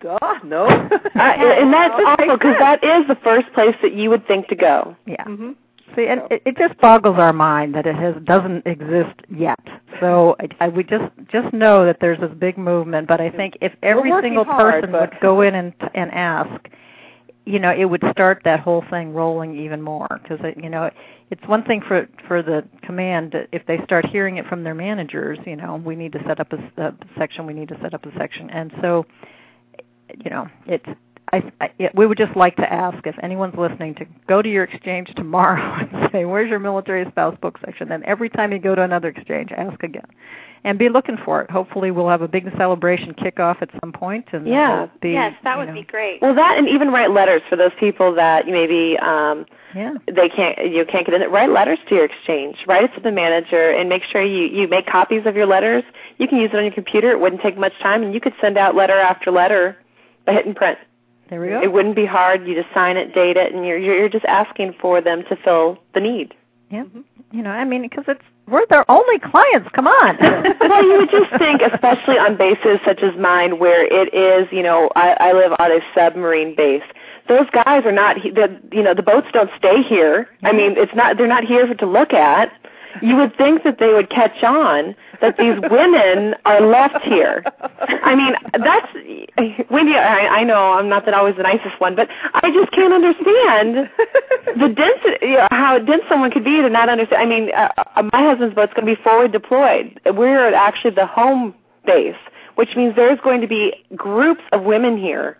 Duh, no. (laughs) uh, and that's awful because that is the first place that you would think to go. Yeah. Mm-hmm. See, and it, it just boggles our mind that it has doesn't exist yet. So I, I would just just know that there's this big movement. But I think if every single hard, person would go in and and ask, you know, it would start that whole thing rolling even more. Because you know, it's one thing for for the command if they start hearing it from their managers. You know, we need to set up a, a section. We need to set up a section. And so, you know, it's I, I, we would just like to ask if anyone's listening to go to your exchange tomorrow (laughs) and say, "Where's your military spouse book section?" Then every time you go to another exchange, ask again, and be looking for it. Hopefully, we'll have a big celebration kickoff at some point, and yeah, be, yes, that would know. be great. Well, that and even write letters for those people that maybe um, yeah they can't you can't get in it. Write letters to your exchange. Write it to the manager, and make sure you you make copies of your letters. You can use it on your computer. It wouldn't take much time, and you could send out letter after letter by hitting print. There we go. It wouldn't be hard. You just sign it, date it, and you're you're just asking for them to fill the need. Yeah. You know, I mean, because it's we're their only clients. Come on. (laughs) well, you would just think, especially on bases such as mine, where it is, you know, I, I live on a submarine base. Those guys are not, the, you know, the boats don't stay here. I mean, it's not. They're not here to look at you would think that they would catch on that these women are left here. I mean, that's Wendy. I, I know I'm not that always the nicest one, but I just can't understand the density, you know, how dense someone could be to not understand. I mean, uh, uh my husband's boat's going to be forward deployed. We're actually the home base, which means there's going to be groups of women here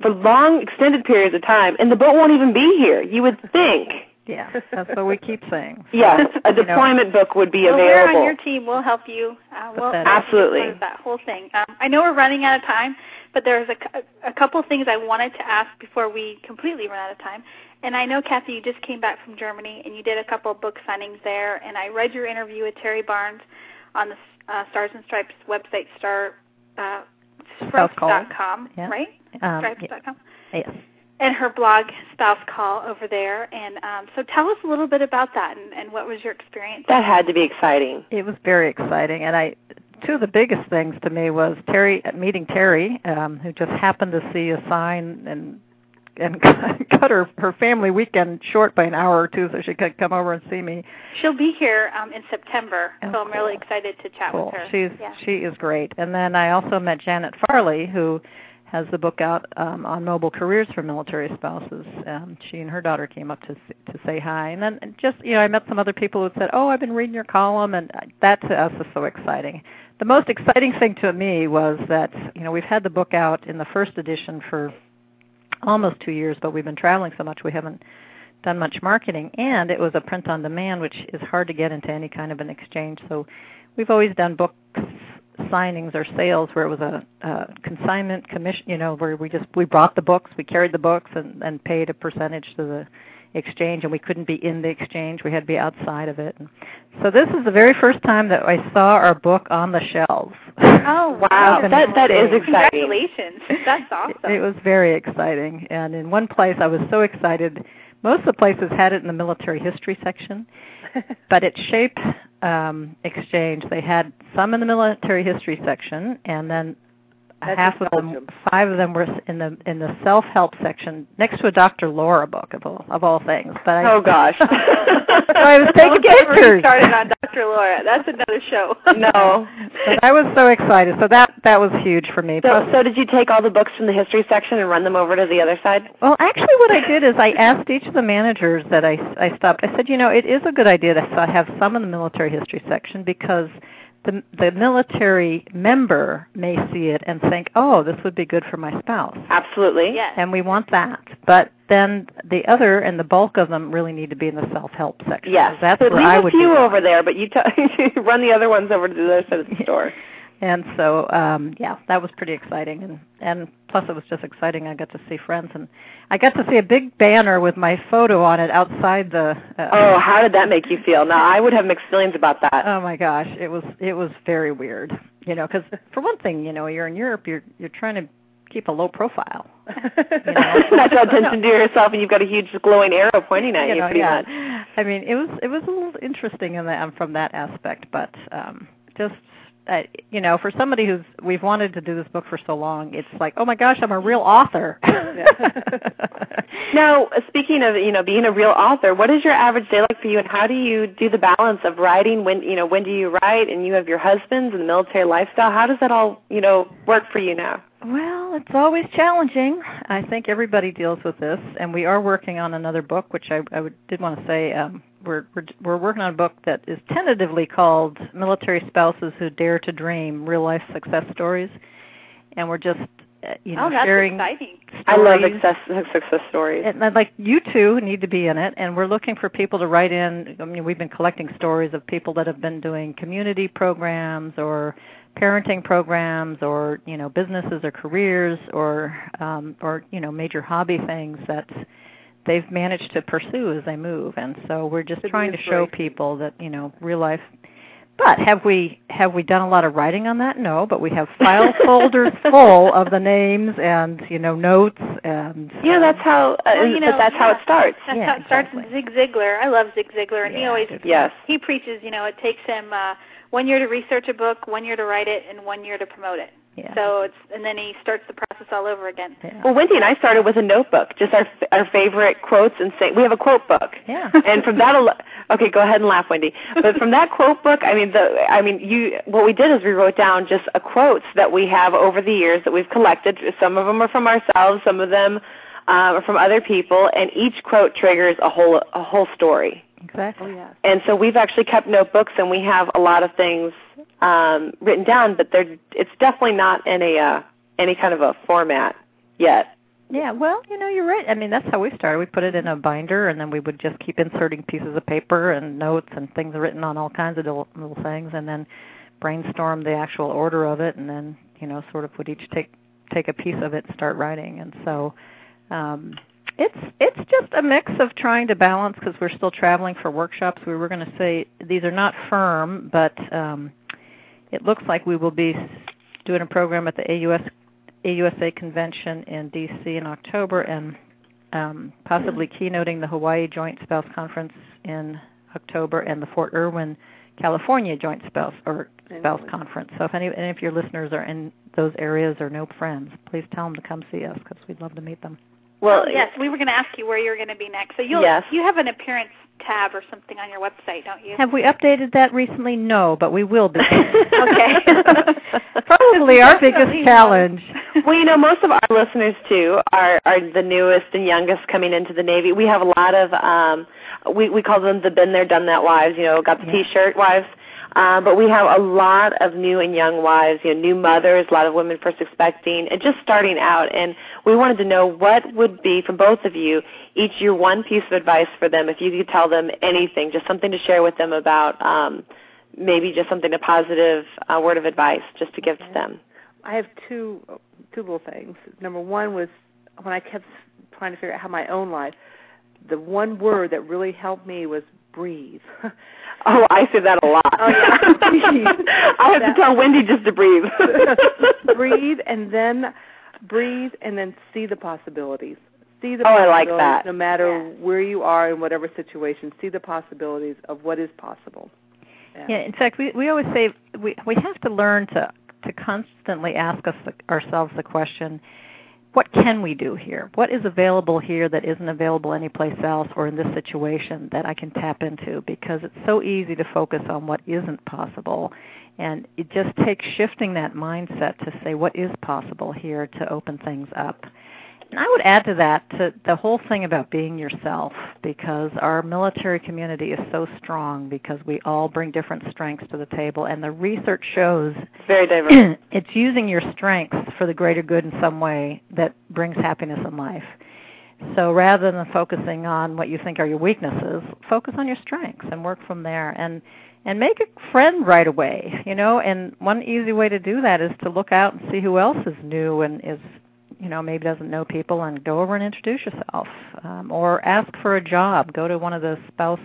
for long, extended periods of time, and the boat won't even be here. You would think yeah, that's what we keep saying. (laughs) Yes, a deployment know. book would be well, available. We're on your team. We'll help you. Uh, we'll absolutely that whole thing. Um, I know we're running out of time, but there's a, a couple things I wanted to ask before we completely run out of time. And I know, Kathie, you just came back from Germany and you did a couple of book signings there. And I read your interview with Terri Barnes on the uh, Stars and Stripes website, star uh, Spouse Call. stripes.com, Yeah. right? Um, stripes.com. Yes. And her blog, Spouse Call, over there. And um, so tell us a little bit about that and, and what was your experience? That had to be exciting. It was very exciting, and I two of the biggest things to me was Terri meeting Terri, um, who just happened to see a sign and and (laughs) cut her her family weekend short by an hour or two so she could come over and see me. She'll be here um, in September, Oh, so I'm really excited to chat Cool. with her. She's yeah. she is great. And then I also met Janet Farley, who has the book out um, on mobile careers for military spouses. Um, she and her daughter came up to to say hi, and then just you know I met some other people who said, "Oh, I've been reading your column," and that to us is so exciting. The most exciting thing to me was that you know we've had the book out in the first edition for almost two years, but we've been traveling so much we haven't done much marketing, and it was a print on demand, which is hard to get into any kind of an exchange. So we've always done book signings or sales where it was a, a consignment commission, you know, where we just we brought the books, we carried the books, and, and paid a percentage to the exchange, and we couldn't be in the exchange; we had to be outside of it. And so this is the very first time that I saw our book on the shelves. Oh (laughs) Wow, that that is exciting. Congratulations. That's awesome. It was very exciting, and in one place I was so excited. Most of the places had it in the military history section, (laughs) but at Shape um, Exchange. They had some in the military history section, and then That's half of them, five of them were in the in the self help section next to a Dr. Laura book of all of all things. But I, Oh gosh. (laughs) so I was (laughs) taking Don't pictures. started on Dr. Laura. That's another show. (laughs) no. But I was so excited. So that that was huge for me. So, Plus- so did you take all the books from the history section and run them over to the other side? Well, actually, what I did is I asked each of the managers that I I stopped. I said, you know, it is a good idea to have some in the military history section because the the military member may see it and think, oh, this would be good for my spouse, Absolutely. yes. and we want that. But then the other and the bulk of them really need to be in the self help section. Yes. that's so where leave I a would few over there, but you t- (laughs) run the other ones over to the other side of the store. (laughs) And so, um, yeah, that was pretty exciting, and and plus it was just exciting. I got to see friends, and I got to see a big banner with my photo on it outside the. Uh, Oh, how did that make you feel? Now, I would have mixed feelings about that. Oh my gosh, it was it was very weird. You know, because for one thing, you know, you're in Europe, you're you're trying to keep a low profile. (laughs) You know? Not draw attention to yourself, and you've got a huge glowing arrow pointing at you, you know, pretty yeah. much. I mean, it was it was a little interesting in that from that aspect, but um just uh, you know, for somebody who's we've wanted to do this book for so long, it's like, oh my gosh, I'm a real author. (laughs) Now, speaking of you know being a real author, what is your average day like for you, and how do you do the balance of writing? When you know when do you write, and you have your husbands and the military lifestyle? How does that all you know work for you now? Well, it's always challenging. I think everybody deals with this, and we are working on another book, which I, I would, did want to say. Um, we're, we're we're working on a book that is tentatively called "Military Spouses Who Dare to Dream: Real Life Success Stories," and we're just uh, you know oh, that's sharing exciting. I love success success stories. And I'd like you two need to be in it, and we're looking for people to write in. I mean, we've been collecting stories of people that have been doing community programs or parenting programs, or you know, businesses or careers, or um, or you know, major hobby things that they've managed to pursue as they move. And so we're just Could be trying to show inspiration. people that you know, real life. But have we have we done a lot of writing on that? No, but we have (laughs) file folders full of the names and you know notes and Yeah, that's how. Uh, Well, you know, but that's how it starts. That's Yeah, how it starts. exactly. Zig Ziglar. I love Zig Ziglar, and he always good Yes. he preaches. You know, it takes him uh, one year to research a book, one year to write it, and one year to promote it. Yeah. So it's and then he starts the process all over again. yeah. Well, Wendy and I started with a notebook, just our our favorite quotes and say we have a quote book. Yeah. (laughs) and from that, al- okay, go ahead and laugh, Wendy. But from that quote book, I mean, the I mean, you what we did is we wrote down just a quotes that we have over the years that we've collected. Some of them are from ourselves, some of them uh, are from other people, and each quote triggers a whole a whole story. Exactly. And so we've actually kept notebooks, and we have a lot of things um, written down, but they're it's definitely not in a uh, any kind of a format yet. Yeah, well, you know, you're right. I mean, that's how we started. We put it in a binder, and then we would just keep inserting pieces of paper and notes and things written on all kinds of little, little things, and then brainstorm the actual order of it, and then you know, sort of would each take take a piece of it and start writing. And so, um, it's it's just a mix of trying to balance because we're still traveling for workshops. We were going to say these are not firm, but um, it looks like we will be doing a program at the AUS AUSA convention in DC in October and um, possibly keynoting the Hawaii Joint Spouse Conference in October and the Fort Irwin, California Joint Spouse or Spouse Conference. So if any, any of your listeners are in those areas or know friends, please tell them to come see us because we'd love to meet them. Well, oh, yes, we were going to ask you where you're going to be next. So you'll yes. you have an appearance tab or something on your website, don't you? Have we updated that recently? No, but we will be. (laughs) (laughs) okay. (laughs) Probably our biggest challenge. Well, you know, most of our listeners too are are the newest and youngest coming into the Navy. We have a lot of um we we call them the been there done that wives, you know, got the yeah. t-shirt wives. Uh, but we have a lot of new and young wives, you know, new mothers, a lot of women first expecting, and just starting out. And we wanted to know what would be, from both of you, each your one piece of advice for them, if you could tell them anything, just something to share with them about um, maybe just something, a positive uh, word of advice, just to give to them. I have two two little things. Number one was when I kept trying to figure out how my own life, the one word that really helped me was breathe. (laughs) Oh, I say that a lot. Oh yeah. I (laughs) have that. to tell Wendy just to breathe. (laughs) breathe and then breathe and then see the possibilities. See the oh, possibilities I like that. no matter yeah. where you are in whatever situation. See the possibilities of what is possible. Yeah. yeah in fact, we we always say we we have to learn to to constantly ask us ourselves the question what can we do here? What is available here that isn't available anyplace else or in this situation that I can tap into? Because it's so easy to focus on what isn't possible. And it just takes shifting that mindset to say what is possible here to open things up. And I would add to that to the whole thing about being yourself because our military community is so strong because we all bring different strengths to the table and the research shows very diverse. (clears throat) it's using your strengths for the greater good in some way that brings happiness in life. So rather than focusing on what you think are your weaknesses, focus on your strengths and work from there and and make a friend right away, you know, and one easy way to do that is to look out and see who else is new and is you know maybe doesn't know people and go over and introduce yourself um, or ask for a job. Go to one of the spouse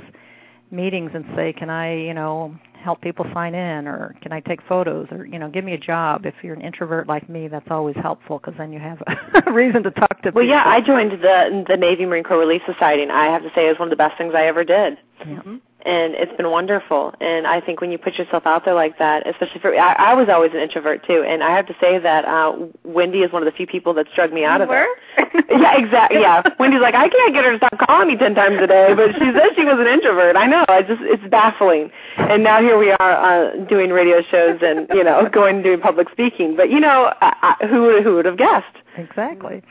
meetings and say can i you know help people sign in? or can i take photos? or you know give me a job. If you're an introvert like me that's always helpful because then you have (laughs) a reason to talk to people. well people. yeah i joined the the navy marine corps relief society and i have to say it was one of the best things i ever did. Mm-hmm and it's been wonderful. And I think when you put yourself out there like that, especially for I, I was always an introvert too, and I have to say that uh Wendy is one of the few people that struck me out you of were? it. (laughs) yeah, exactly. Yeah, Wendy's like I can't get her to stop calling me ten times a day, but she says she was an introvert. I know. I just it's baffling. And now here we are uh doing radio shows and you know (laughs) going and doing public speaking. But you know, I, I, who who would have guessed? Exactly.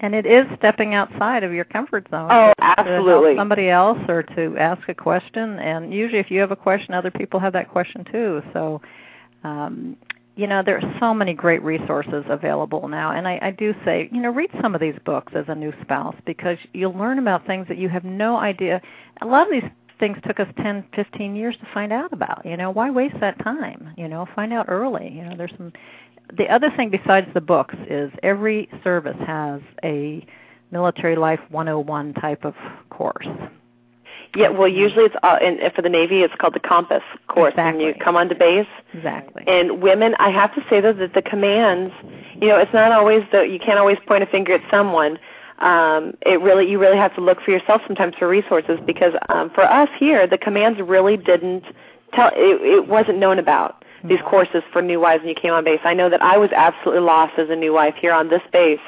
And it is stepping outside of your comfort zone. Oh, absolutely. To somebody else or to ask a question. And usually, if you have a question, other people have that question too. So, um, you know, there are so many great resources available now. And I, I do say, you know, read some of these books as a new spouse because you'll learn about things that you have no idea. A lot of these things took us 10, 15 years to find out about. You know, why waste that time? You know, find out early. You know, there's some the other thing besides the books is every service has a military life 101 type of course. Yeah, well, usually it's uh, in, for the Navy. It's called the Compass course, exactly. and you come onto base. Exactly. And women, I have to say though that the commands, you know, it's not always the you can't always point a finger at someone. Um, it really you really have to look for yourself sometimes for resources because um, for us here, the commands really didn't tell. It, it wasn't known about these courses for new wives when you came on base. I know that I was absolutely lost as a new wife here on this base,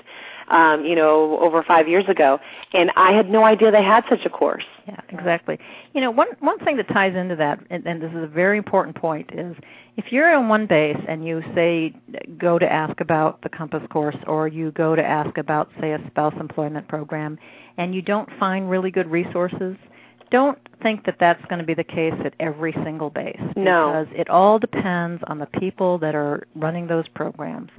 um, you know, over five years ago, and I had no idea they had such a course. Yeah, exactly. You know, one one thing that ties into that, and, and this is a very important point, is if you're on one base and you say go to ask about the Compass course, or you go to ask about, say, a spouse employment program, and you don't find really good resources, don't think that that's going to be the case at every single base. No. Because it all depends on the people that are running those programs.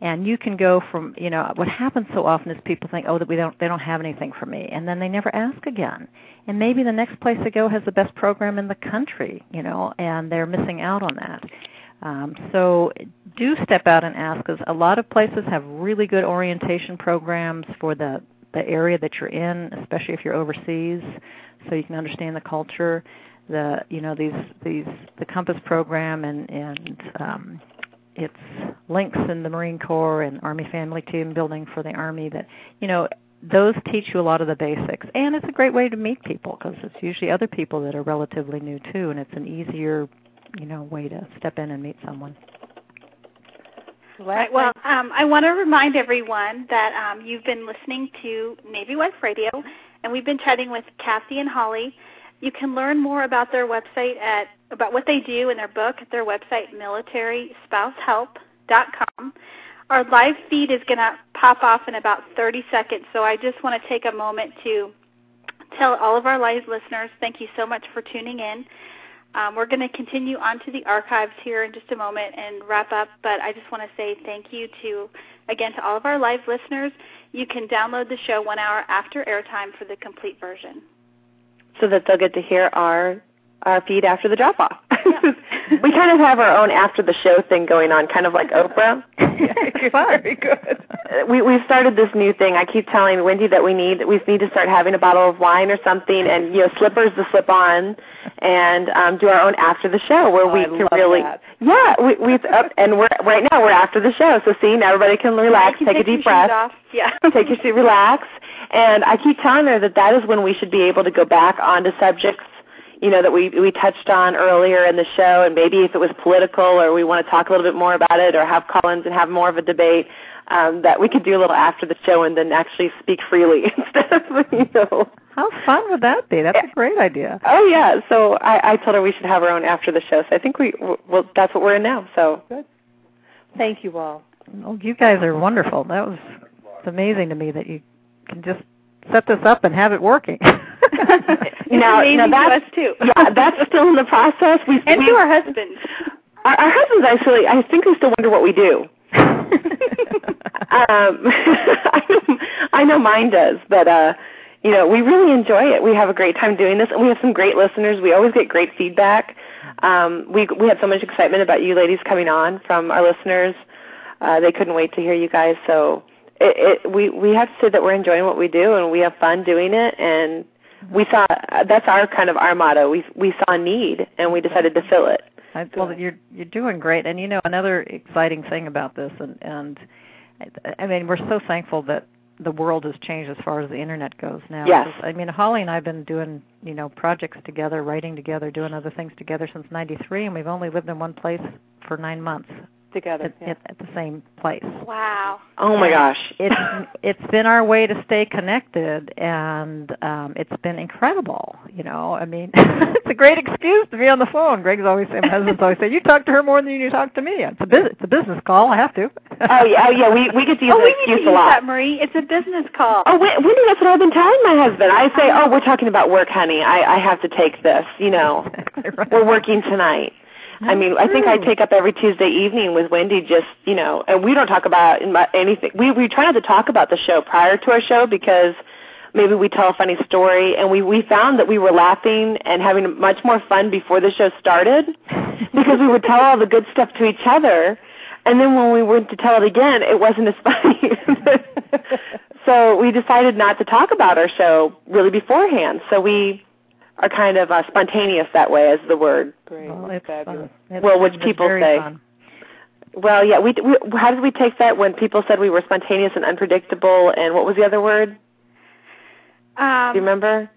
And you can go from, you know, what happens so often is people think, oh, that we don't, they don't have anything for me, and then they never ask again. And maybe the next place they go has the best program in the country, you know, and they're missing out on that. Um, so do step out and ask, because a lot of places have really good orientation programs for the the area that you're in, especially if you're overseas. so you can understand the culture, the you know these these the Compass program and and um, its links in the Marine Corps and Army Family Team building for the Army. That you know those teach you a lot of the basics, and it's a great way to meet people because it's usually other people that are relatively new too, and it's an easier you know way to step in and meet someone. Right. Well, um, I want to remind everyone that um, you've been listening to Navy Wife Radio, and we've been chatting with Kathie and Holly. You can learn more about their website at about what they do and their book at their website, militaryspousehelp.com. Our live feed is going to pop off in about 30 seconds, so I just want to take a moment to tell all of our live listeners thank you so much for tuning in. Um, we're going to continue on to the archives here in just a moment and wrap up, but I just want to say thank you to, again, to all of our live listeners. You can download the show one hour after airtime for the complete version. So that they'll get to hear our our feed after the drop off. Yeah. (laughs) we kind of have our own after the show thing going on, kind of like Oprah. (laughs) Very good. We we started this new thing. I keep telling Wendy that we need we need to start having a bottle of wine or something, and you know slippers to slip on, and um, do our own after the show where oh, we I can really that. yeah we we up and we're right now we're after the show, so see now everybody can relax, can take, take a deep breath, off. yeah, (laughs) take your seat, relax, and I keep telling her that that is when we should be able to go back onto subjects you know that we we touched on earlier in the show and maybe if it was political or we want to talk a little bit more about it or have call-ins and have more of a debate um, that we could do a little after the show and then actually speak freely (laughs) instead of you know. How fun would that be? That's a great idea. Oh yeah. So i i told her we should have our own after the show. So i think we well that's what we're in now. So good. Thank you all. Well you guys are wonderful. That was it's amazing to me that you can just set this up and have it working (laughs) (laughs) now, now that's, to (laughs) yeah, that's still in the process. We and we, to our husbands. Our, our husbands actually, I think they still wonder what we do. (laughs) um, I, know, I know mine does, but uh, you know, we really enjoy it. We have a great time doing this, and we have some great listeners. We always get great feedback. Um, we we had so much excitement about you ladies coming on from our listeners. Uh, they couldn't wait to hear you guys. So it, it, we we have to say that we're enjoying what we do, and we have fun doing it, and we saw that's our kind of our motto. We we saw a need and we decided to fill it. I, well, you're you're doing great, and you know another exciting thing about this, and and I mean we're so thankful that the world has changed as far as the internet goes now. Yes. I mean Holly and I've been doing you know projects together, writing together, doing other things together since '93, and we've only lived in one place for nine months together at, yeah. at, at the same place. Wow. Oh my gosh. It's it's been our way to stay connected and um it's been incredible, you know. I mean (laughs) it's a great excuse to be on the phone. Greg's always saying my husband's always saying, You talk to her more than you talk to me. It's a business it's a business call, I have to. oh yeah, oh yeah, we we get to use oh, that we excuse need to a use lot. that, Marie. It's a business call. Oh, Wendy, that's what I've been telling my husband. I say, "Oh, we're talking about work, honey. I I have to take this. You know, (laughs) right. we're working tonight." I mean, I think I oh, take up every Tuesday evening with Wendy. Just you know, and we don't talk about anything. We we try not to talk about the show prior to our show because maybe we tell a funny story, and we we found that we were laughing and having much more fun before the show started (laughs) because we would tell all the good stuff to each other, and then when we went to tell it again, it wasn't as (laughs) funny. so we decided not to talk about our show really beforehand. So we are kind of uh, spontaneous that way, as the word. Great. Well, it's Fabulous. fun. Well, which people say. Fun. Well, yeah. We, we how did we take that when people said we were spontaneous and unpredictable? And what was the other word? Um, Do you remember?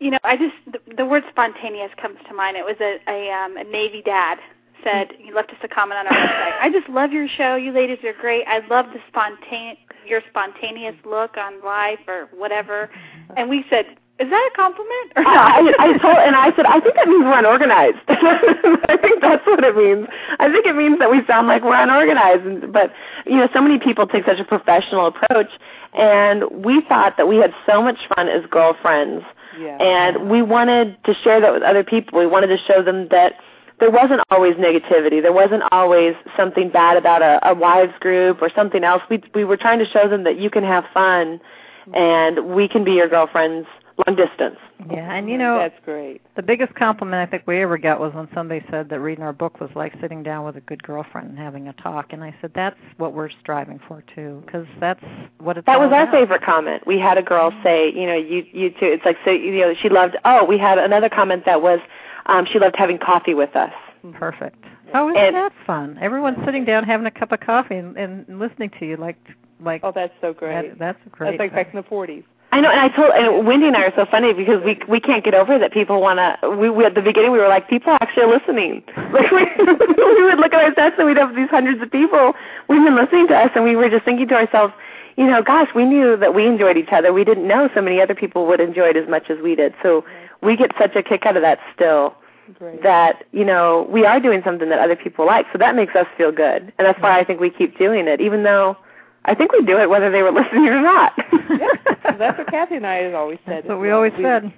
You know, I just the, the word spontaneous comes to mind. It was a a, um, a Navy dad said he left us a comment on our website. I just love your show. You ladies are great. I love the spontane your spontaneous look on life or whatever. And we said, is that a compliment or not? I, I (laughs) told, and I said, I think that means we're unorganized. (laughs) I think that's what it means. I think it means that we sound like we're unorganized. And, but you know, so many people take such a professional approach, and we thought that we had so much fun as girlfriends, Yeah. and we wanted to share that with other people. We wanted to show them that there wasn't always negativity. There wasn't always something bad about a, a wives group or something else. We we were trying to show them that you can have fun, mm-hmm. and we can be your girlfriends long distance. Yeah, and you know that's great. The biggest compliment I think we ever got was when somebody said that reading our book was like sitting down with a good girlfriend and having a talk, and I said that's what we're striving for too, because that's what it's. That all was our about. favorite comment. We had a girl say, you know, you you too. It's like so you know she loved. Oh, we had another comment that was um she loved having coffee with us. Perfect. Oh, isn't And- that fun? Everyone's sitting down having a cup of coffee and, and listening to you like like. Oh, that's so great. That, that's great. That's like back in the 40s. I know, and I told and Wendy and I are so funny because we we can't get over that people want to. We, we at the beginning we were like people actually are listening. (laughs) Like we, (laughs) we would look at our sets and we'd have these hundreds of people women listening to us, and we were just thinking to ourselves, you know, gosh, we knew that we enjoyed each other. We didn't know so many other people would enjoy it as much as we did. So we get such a kick out of that still. Great. That you know we are doing something that other people like, so that makes us feel good, and that's why I think we keep doing it, even though I think we do it whether they were (laughs) listening or not. So that's what Kathie and I had always said. That's what we well. always said.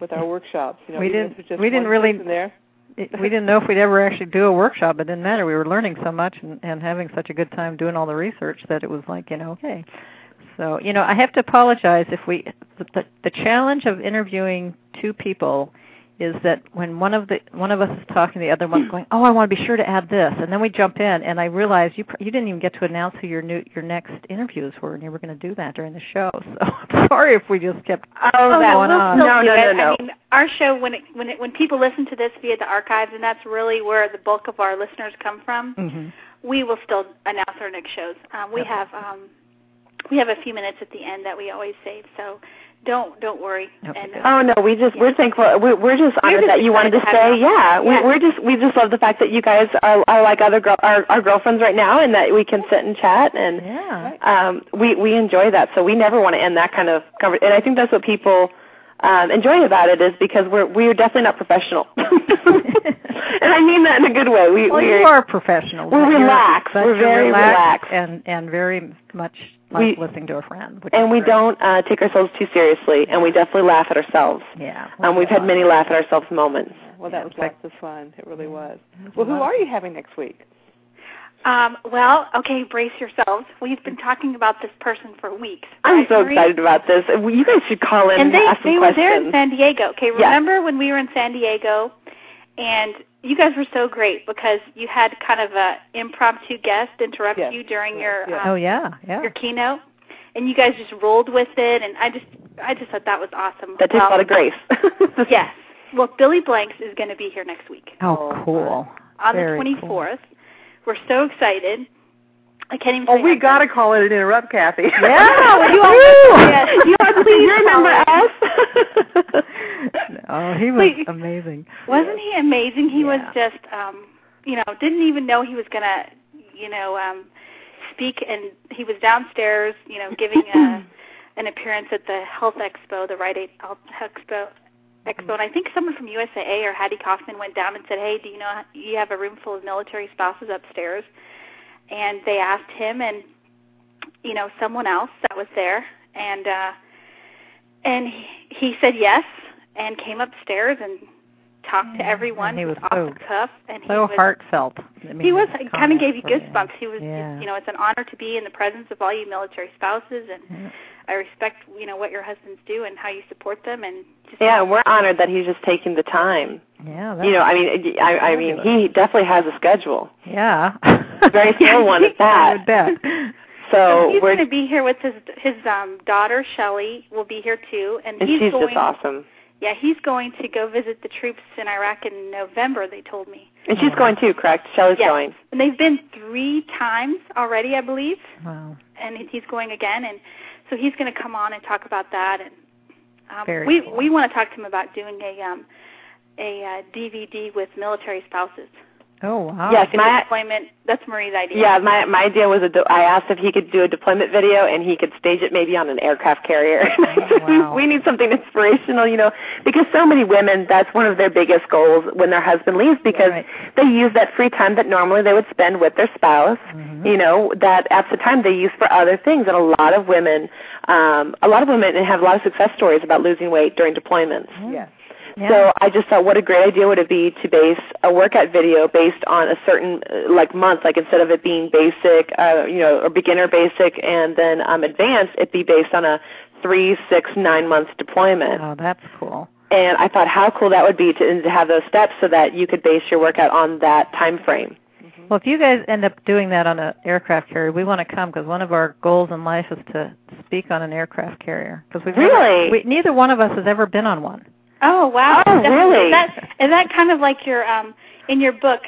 with our workshops. You know, We didn't- just we didn't really- there. (laughs) It- we didn't know if we'd ever actually do a workshop. It didn't matter. We were learning so much and, and having such a good time doing all the research that it was like, you know, okay. So, you know, I have to apologize if we the, the, the challenge of interviewing two people is that when one of the one of us is talking, the other one's (clears throat) going, "Oh, I want to be sure to add this," and then we jump in, and I realize you pr- you didn't even get to announce who your new your next interviews were, and you were going to do that during the show. (laughs) So I'm sorry if we just kept Oh, yeah, going we'll on. still No, do no, no, no. I mean, our show when it, when it, when people listen to this via the archives, and that's really where the bulk of our listeners come from. hmm We will still announce our next shows. Um, we have um, we have a few minutes at the end that we always save, so don't don't worry. Okay, and good. Oh no, we just we're thankful. We're, we're just We're honored just that you wanted to excited to stay. Yeah, Yeah. We, we're just we just love the fact that you guys are, are like other girl, our, our girlfriends right now, and that we can sit and chat, and Yeah. um, we we enjoy that. So we never want to end that kind of conversation. And I think that's what people um, enjoy about it is because we're we're definitely not professional, (laughs) and I mean that in a good way. We Well, we're, you are professional. we're relaxed. We're you're very relaxed, relaxed. and and very much like We- listening to a friend. Which and we great. don't uh, take ourselves too seriously, and we definitely laugh at ourselves. Yeah. Um, we've had many laugh at ourselves moments. Well, that was lots of fun. It really was. Well, who are you having next week? Um, well, okay, brace yourselves. We've been talking about this person for weeks. I'm so Marie? excited about this. You guys should call in And they ask some they were there in. San Diego. Okay, Yeah. remember when we were in San Diego, and you guys were so great because you had kind of a impromptu guest interrupt Yes. you during Yes, your yes. um, Oh yeah, yeah. your keynote, and you guys just rolled with it, and I just I just thought that was awesome. that takes well, a lot of grace. (laughs) Yes. Well, Billy Blanks is going to be here next week Oh, cool. on Very the cool. 24th. We're so excited. I can't even. Oh, we got to call it and interrupt Kathie. Yeah, well, you all- (laughs) Woo! yes, you know, please Please remember call us. (laughs) oh, he was Please. amazing. Wasn't he amazing? He was just, um, you know, didn't even know he was gonna, you know, um, speak. And he was downstairs, you know, giving a, (clears throat) an appearance at the Health Expo, the Rite Aid Health Expo. Expo, and I think someone from USAA or Hattie Kaufman went down and said, "Hey, do you know you have a room full of military spouses upstairs?" And they asked him and you know someone else that was there, and uh, and he, he said yes, and came upstairs and talked to everyone And he was off so- the cuff, and he So was heartfelt. I mean, he was it kind of gave you comments were- goosebumps. He was, Yeah. you know, it's an honor to be in the presence of all you military spouses, and Yeah. I respect, you know, what your husbands do and how you support them, and just yeah, we're honored that he's just taking the time. Yeah. You know, I mean, I, I mean, he definitely has a schedule. Yeah. (laughs) Very (laughs) full one at I would that. bet. So he's we're going to be here with his his um daughter Shelly will be here too, and, and he's she's going. just awesome. Yeah, he's going to go visit the troops in Iraq in November. They told me. And she's going too, correct? Shelley's Yes. going. And they've been three times already, I believe. Wow. and he's going again and so he's going to come on and talk about that and um, Very we cool. we want to talk to him about doing a um a uh, DVD with military spouses. Oh wow. Yes, my deployment. That's Marie's idea. yeah, my my idea was a de- I asked if he could do a deployment video and he could stage it maybe on an aircraft carrier. (laughs) wow. we need something inspirational, you know, because so many women that's one of their biggest goals when their husband leaves because Right. they use that free time that normally they would spend with their spouse, Mhm. you know, that at the time they use for other things and a lot of women um a lot of women have a lot of success stories about losing weight during deployments. Yes. Yeah. So I just thought, what a great idea would it be to base a workout video based on a certain uh, like month, like instead of it being basic, uh, you know, or beginner basic and then um, advanced, it be based on a three, six, nine months deployment. Oh, that's cool. And I thought how cool that would be to, to have those steps so that you could base your workout on that time frame. Well, if you guys end up doing that on an aircraft carrier, we want to come because one of our goals in life is to speak on an aircraft carrier. Because we really, we, neither one of us has ever been on one. Oh wow! Oh really? Is that is that kind of like your um in your book?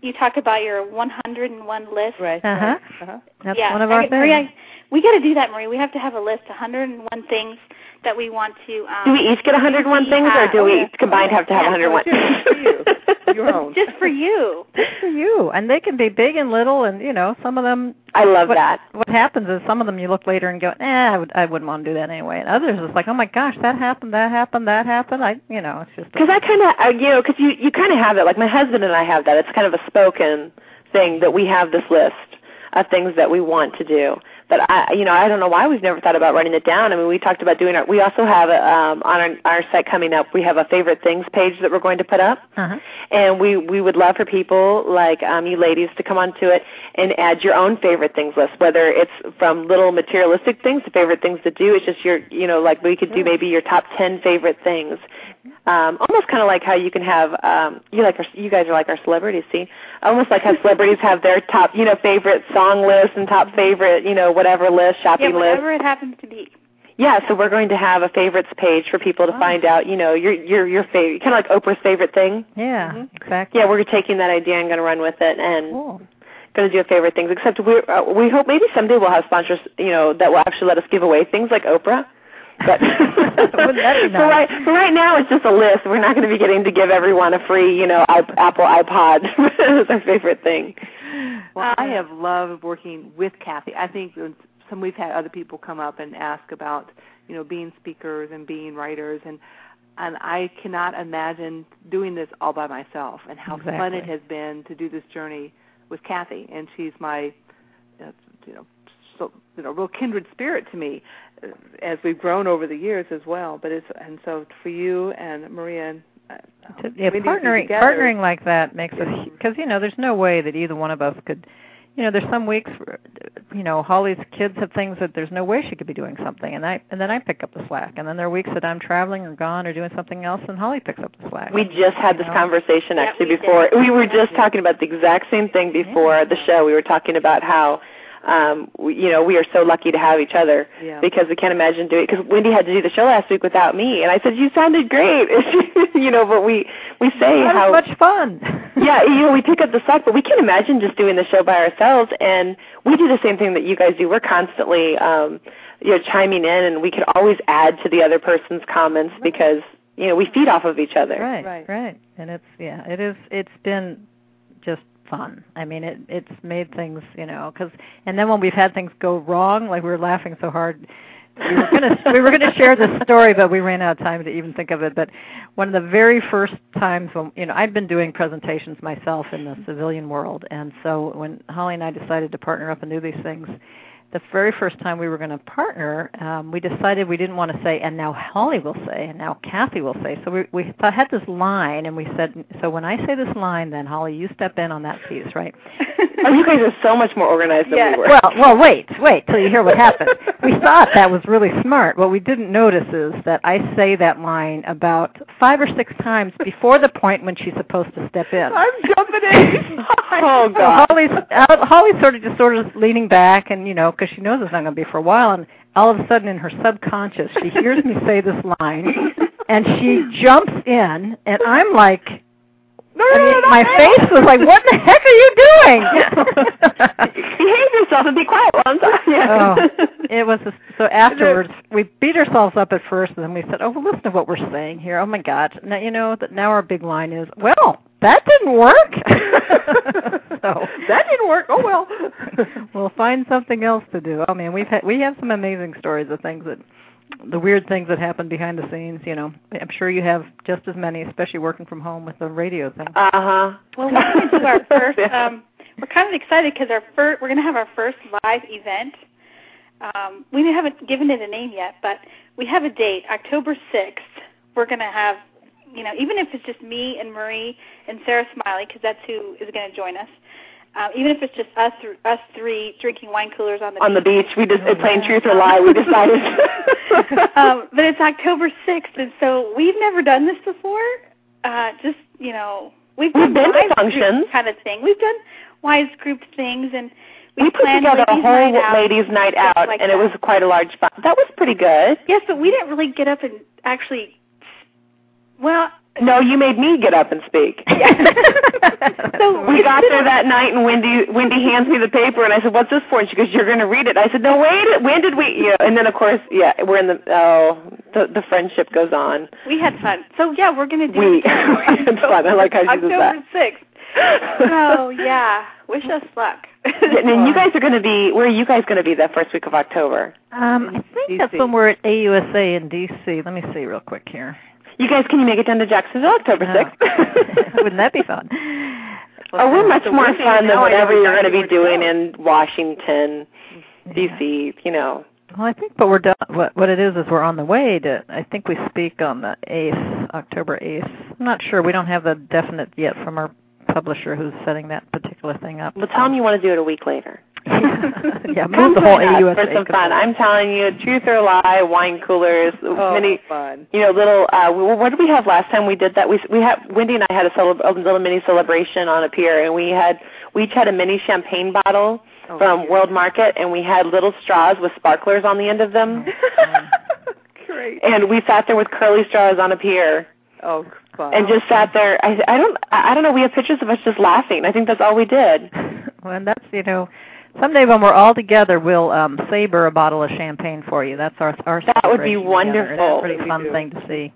You talk about your 101 list. Right. Uh huh. Uh-huh. That's yeah. one of our I, things. Marie, I, we got to do that, Marie. We have to have a list, 101 things that we want to. Um, do we each get 101 things, or do we each combined have to have 101? (laughs) Your own. Just for you. Just for you, and they can be big and little, and you know, some of them. I love what, that. What happens is some of them you look later and go, eh, I, would, I wouldn't want to do that anyway. And others it's like, oh my gosh, that happened, that happened, that happened. I, you know, it's just. Because I kind of, uh, you know, because you you kind of have it. Like my husband and I have that. It's kind of a spoken thing that we have this list of things that we want to do. But I, you know, I don't know why we've never thought about writing it down. I mean, we talked about doing it. We also have a, um, on our, our site coming up. We have a favorite things page that we're going to put up, uh-huh. and we we would love for people like um, you ladies to come onto it and add your own favorite things list. Whether it's from little materialistic things to favorite things to do. It's just your, you know, like we could do maybe your top ten favorite things. Um, almost kind of like how you can have um, you like our, you guys are like our celebrities. See, almost like how celebrities have their top, you know, favorite song list and top favorite, you know, whatever list, shopping yeah, list. whatever it happens to be. Yeah, so we're going to have a favorites page for people to Oh. find out, you know, your your your favorite, kind of like Oprah's favorite thing. Yeah, exactly. Yeah, we're taking that idea and going to run with it and Cool. going to do a favorite things. Except we uh, we hope maybe someday we'll have sponsors, you know, that will actually let us give away things like Oprah. But (laughs) Wouldn't that be (laughs) for right for right now, it's just a list. We're not going to be getting to give everyone a free, you know, iP- Apple iPod (laughs) as our favorite thing. Well, I have loved working with Kathie. I think when some we've had other people come up and ask about, you know, being speakers and being writers and and I cannot imagine doing this all by myself and how fun it has been to do this journey with Kathie and she's my uh, you know so you know real kindred spirit to me uh, as we've grown over the years as well but it's and so for you and Maria and uh, yeah, partnering together- partnering like that makes us because you know there's no way that either one of us could. You know, there's some weeks, you know, Holly's kids have things that there's no way she could be doing something, and I and then I pick up the slack, and then there are weeks that I'm traveling or gone or doing something else, and Holly picks up the slack. We just had this know? conversation Yeah, actually we before. did. We were just talking about the exact same thing before the show. We were talking about how um we, you know, we are so lucky to have each other Yeah. because we can't imagine doing because Wendy had to do the show last week without me and I said you sounded great. (laughs) you know, but we we say That how much fun. (laughs) yeah, you know, we pick up the slack, but we can't imagine just doing the show by ourselves. And we do the same thing that you guys do. We're constantly, um, you know, chiming in, and we can always add to the other person's comments because you know we feed off of each other. Right, Right. right, And it's yeah, it is. It's been just fun. I mean, it it's made things you know because and then when we've had things go wrong, like we were laughing so hard. We were gonna (laughs) we were gonna share this story, but we ran out of time to even think of it. But one of the very first times when you know I'd been doing presentations myself in the civilian world, and so when Holly and I decided to partner up and do these things, the very first time we were going to partner, um, we decided we didn't want to say, and now Holly will say, and now Kathie will say. So we we th- had this line, and we said, so when I say this line, then Holly, you step in on that piece, right? (laughs) Oh, you guys are so much more organized than Yeah. we were. Well, well, wait, wait till you hear what happened. We thought that was really smart. What we didn't notice is that I say that line about five or six times before the point when she's supposed to step in. I'm jumping in. (laughs) oh God. Holly's Holly's sort of just sort of leaning back, and you know, because she knows it's not going to be for a while, and all of a sudden, in her subconscious, she hears me say this line, and she jumps in, and I'm like, I mean, my face was like, "What the heck are you doing?" Behave yourself and be quiet while I'm talking. oh, (laughs) it was a, so. Afterwards, we beat ourselves up at first, and then we said, "Oh, well, listen to what we're saying here. Oh my God!" Now you know that now our big line is, "Well, that didn't work." (laughs) so that didn't work. Oh well. (laughs) we'll find something else to do. Oh man, we've had we have some amazing stories of things that the weird things that happen behind the scenes. You know, I'm sure you have just as many, especially working from home with the radio thing. Uh huh. Well, we're going to do our (laughs) first. Um, we're kind of excited because our first, we're going to have our first live event. Um, we haven't given it a name yet, but we have a date, October sixth. We're going to have, you know, even if it's just me and Marie and Sarah Smiley, because that's who is going to join us. Um, even if it's just us, us three drinking wine coolers on the On the beach. we just uh, playing truth or (laughs) lie. We decided. (laughs) um, but it's October 6th, and so we've never done this before. Uh, just, you know, we've, We've done been to functions. kind of thing. We've done wise group things, and we, We put planned together a whole night ladies' night out, like and it was quite a large fun. That was pretty good. Yes, but we didn't really get up and actually. Well, No, you made me get up and speak. (laughs) so we got there that night, and Wendy Wendy hands me the paper, and I said, "What's this for?" And she goes, "You're going to read it." I said, "No, wait. When did we?" Yeah, and then of course, yeah, we're in the oh, the the friendship goes on. we had fun. So yeah, we're gonna do We it (laughs) again. it's fun. I like how she does October that. sixth. So yeah, wish us luck. and then you guys are going to be. Where are you guys going to be that first week of October? Um, I think that's when we're at AUSA in DC. Let me see real quick here. You guys, can you make it down to Jacksonville October Oh. sixth? (laughs) Wouldn't that be fun? (laughs) Oh, we're much So more we're fun than now I know whatever you're going to be doing in Washington, D.C. You know. Well, I think, but we're done. What what it is is we're on the way to. I think we speak on the eighth, October eighth. I'm not sure. We don't have the definite yet from our publisher who's setting that particular thing up. Well, tell them um, you want to do it a week later. (laughs) yeah, move the whole AUSA for some fun. I'm telling you, truth or lie, wine coolers, Oh, many, fun. you know, little. Uh, we- what did we have last time we did that? We we had Wendy and I had a, celeb- a little mini celebration on a pier, and we had we each had a mini champagne bottle Oh, from World Market, and we had little straws with sparklers on the end of them, (laughs) Great. and we sat there with curly straws on a pier. Oh, fun. and just sat there. I I don't I I don't know. We have pictures of us just laughing. I think that's all we did. (laughs) Well, and that's you know, someday when we're all together, we'll um saber a bottle of champagne for you. That's our our. That would be celebration together. wonderful. It's a pretty fun do. thing to see.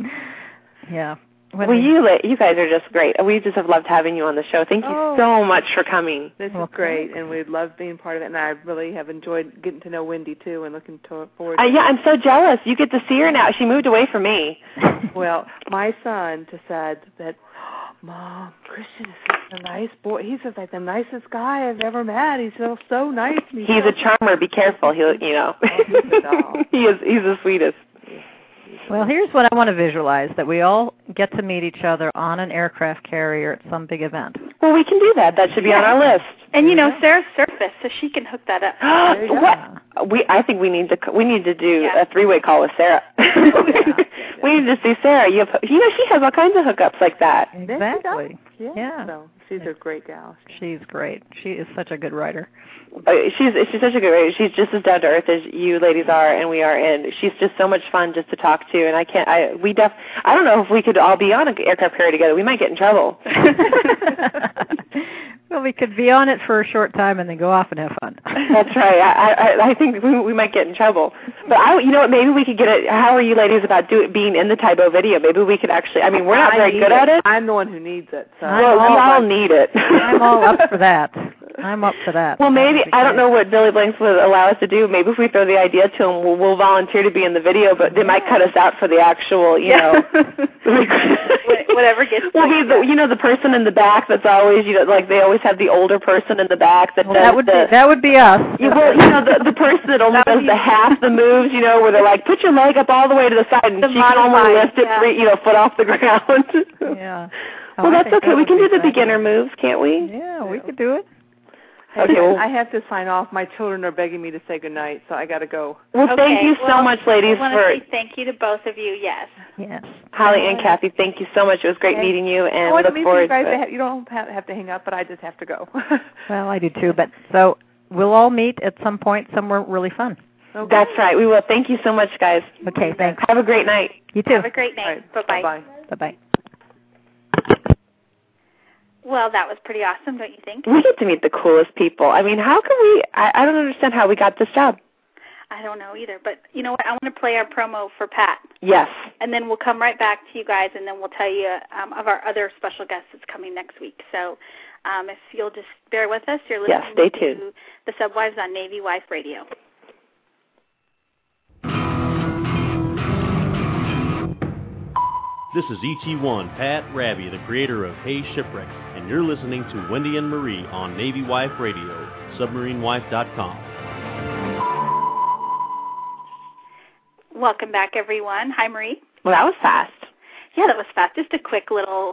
(laughs) yeah. When well, we- you you guys are just great. We just have loved having you on the show. Thank you Oh. so much for coming. This Well, is great, and we love being part of it. And I really have enjoyed getting to know Wendy too, and looking to, forward. Uh, to yeah, I'm so jealous. You get to see her now. She moved away from me. Well, my son just said that, Mom, Christian is such a nice boy. He's just like the nicest guy I've ever met. He's so so nice. and He's a charmer. Be careful. He'll you know. Oh, he's (laughs) he is. He's the sweetest. Well, here's what I want to visualize: that we all get to meet each other on an aircraft carrier at some big event. Well, we can do that. That should be on our list. And you know, Sarah's surface, so she can hook that up. (gasps) what? We I think we need to we need to do Yeah. a three way call with Sarah. (laughs) (laughs) we need to see Sarah. You have, you know she has all kinds of hookups like that. Exactly. Yeah. Yeah. So she's a great gal. She's great. She is such a good writer. Uh, she's she's such a good writer. She's just as down to earth as you ladies are, and we are. And she's just so much fun just to talk to. And I can't. I we def. I don't know if we could all be on an aircraft carrier together. We might get in trouble. (laughs) well, we could be on it for a short time and then go off and have fun. (laughs) That's right. I I, I think we, we might get in trouble. But I, you know what? Maybe we could get it. How are you ladies about do it, being in the Tae Bo video? Maybe we could actually. I mean, we're not I very need good at it. I'm the one who needs it. So Well, we all all need it. I'm all up for that. (laughs) I'm up for that. Well, maybe I don't know what Billy Blanks would allow us to do. Maybe if we throw the idea to him, we'll, we'll volunteer to be in the video, but they might cut us out for the actual, you know. (laughs) Whatever gets. We'll be the, you know, the person in the back that's always, you know, like they always have the older person in the back that Well, does that would the. be that would be us. you, well, you know, the, the person that only does the half the moves, you know, where they're like, put your leg up all the way to the side, and The she can only lift it yeah. three, you know, foot off the (laughs) ground. Yeah. Oh, well, that's okay. that We can do the beginner moves, can't we? Yeah, we could do it. (laughs) Okay, well- I have to sign off. My children are begging me to say goodnight, so I got to go. Well, thank Okay, you so well, much, ladies, I want for to say thank you to both of you. Yes. Yes. Holly and Kathie. Thank you so much. It was great Okay. meeting you, and oh, look forward you guys to it. have, you don't have, have to hang up, but I just have to go. (laughs) Well, I do too. But so we'll all meet at some point somewhere really fun. okay. That's right. We will. Thank you so much, guys. Okay. Thanks. Have a great night. You too. Have a great night. right. Bye bye. Bye. Bye bye. Well, that was pretty awesome, don't you think? We get to meet the coolest people. I mean, how can we? I, I don't understand how we got this job. I don't know either, but you know what? I want to play our promo for Pat, Yes. and then we'll come right back to you guys, and then we'll tell you um, of our other special guests that's coming next week. So, um, if you'll just bear with us, you're listening Yes, stay tuned. to the Subwives on Navy Wife Radio. This is ET1 Pat Rabby, the creator of Hey Shipwreck, and you're listening to Wendy and Marie on Navy Wife Radio, submarinewife.com. Welcome back, everyone. Hi, Marie. Well, that was fast. Yeah, that was fast. Just a quick little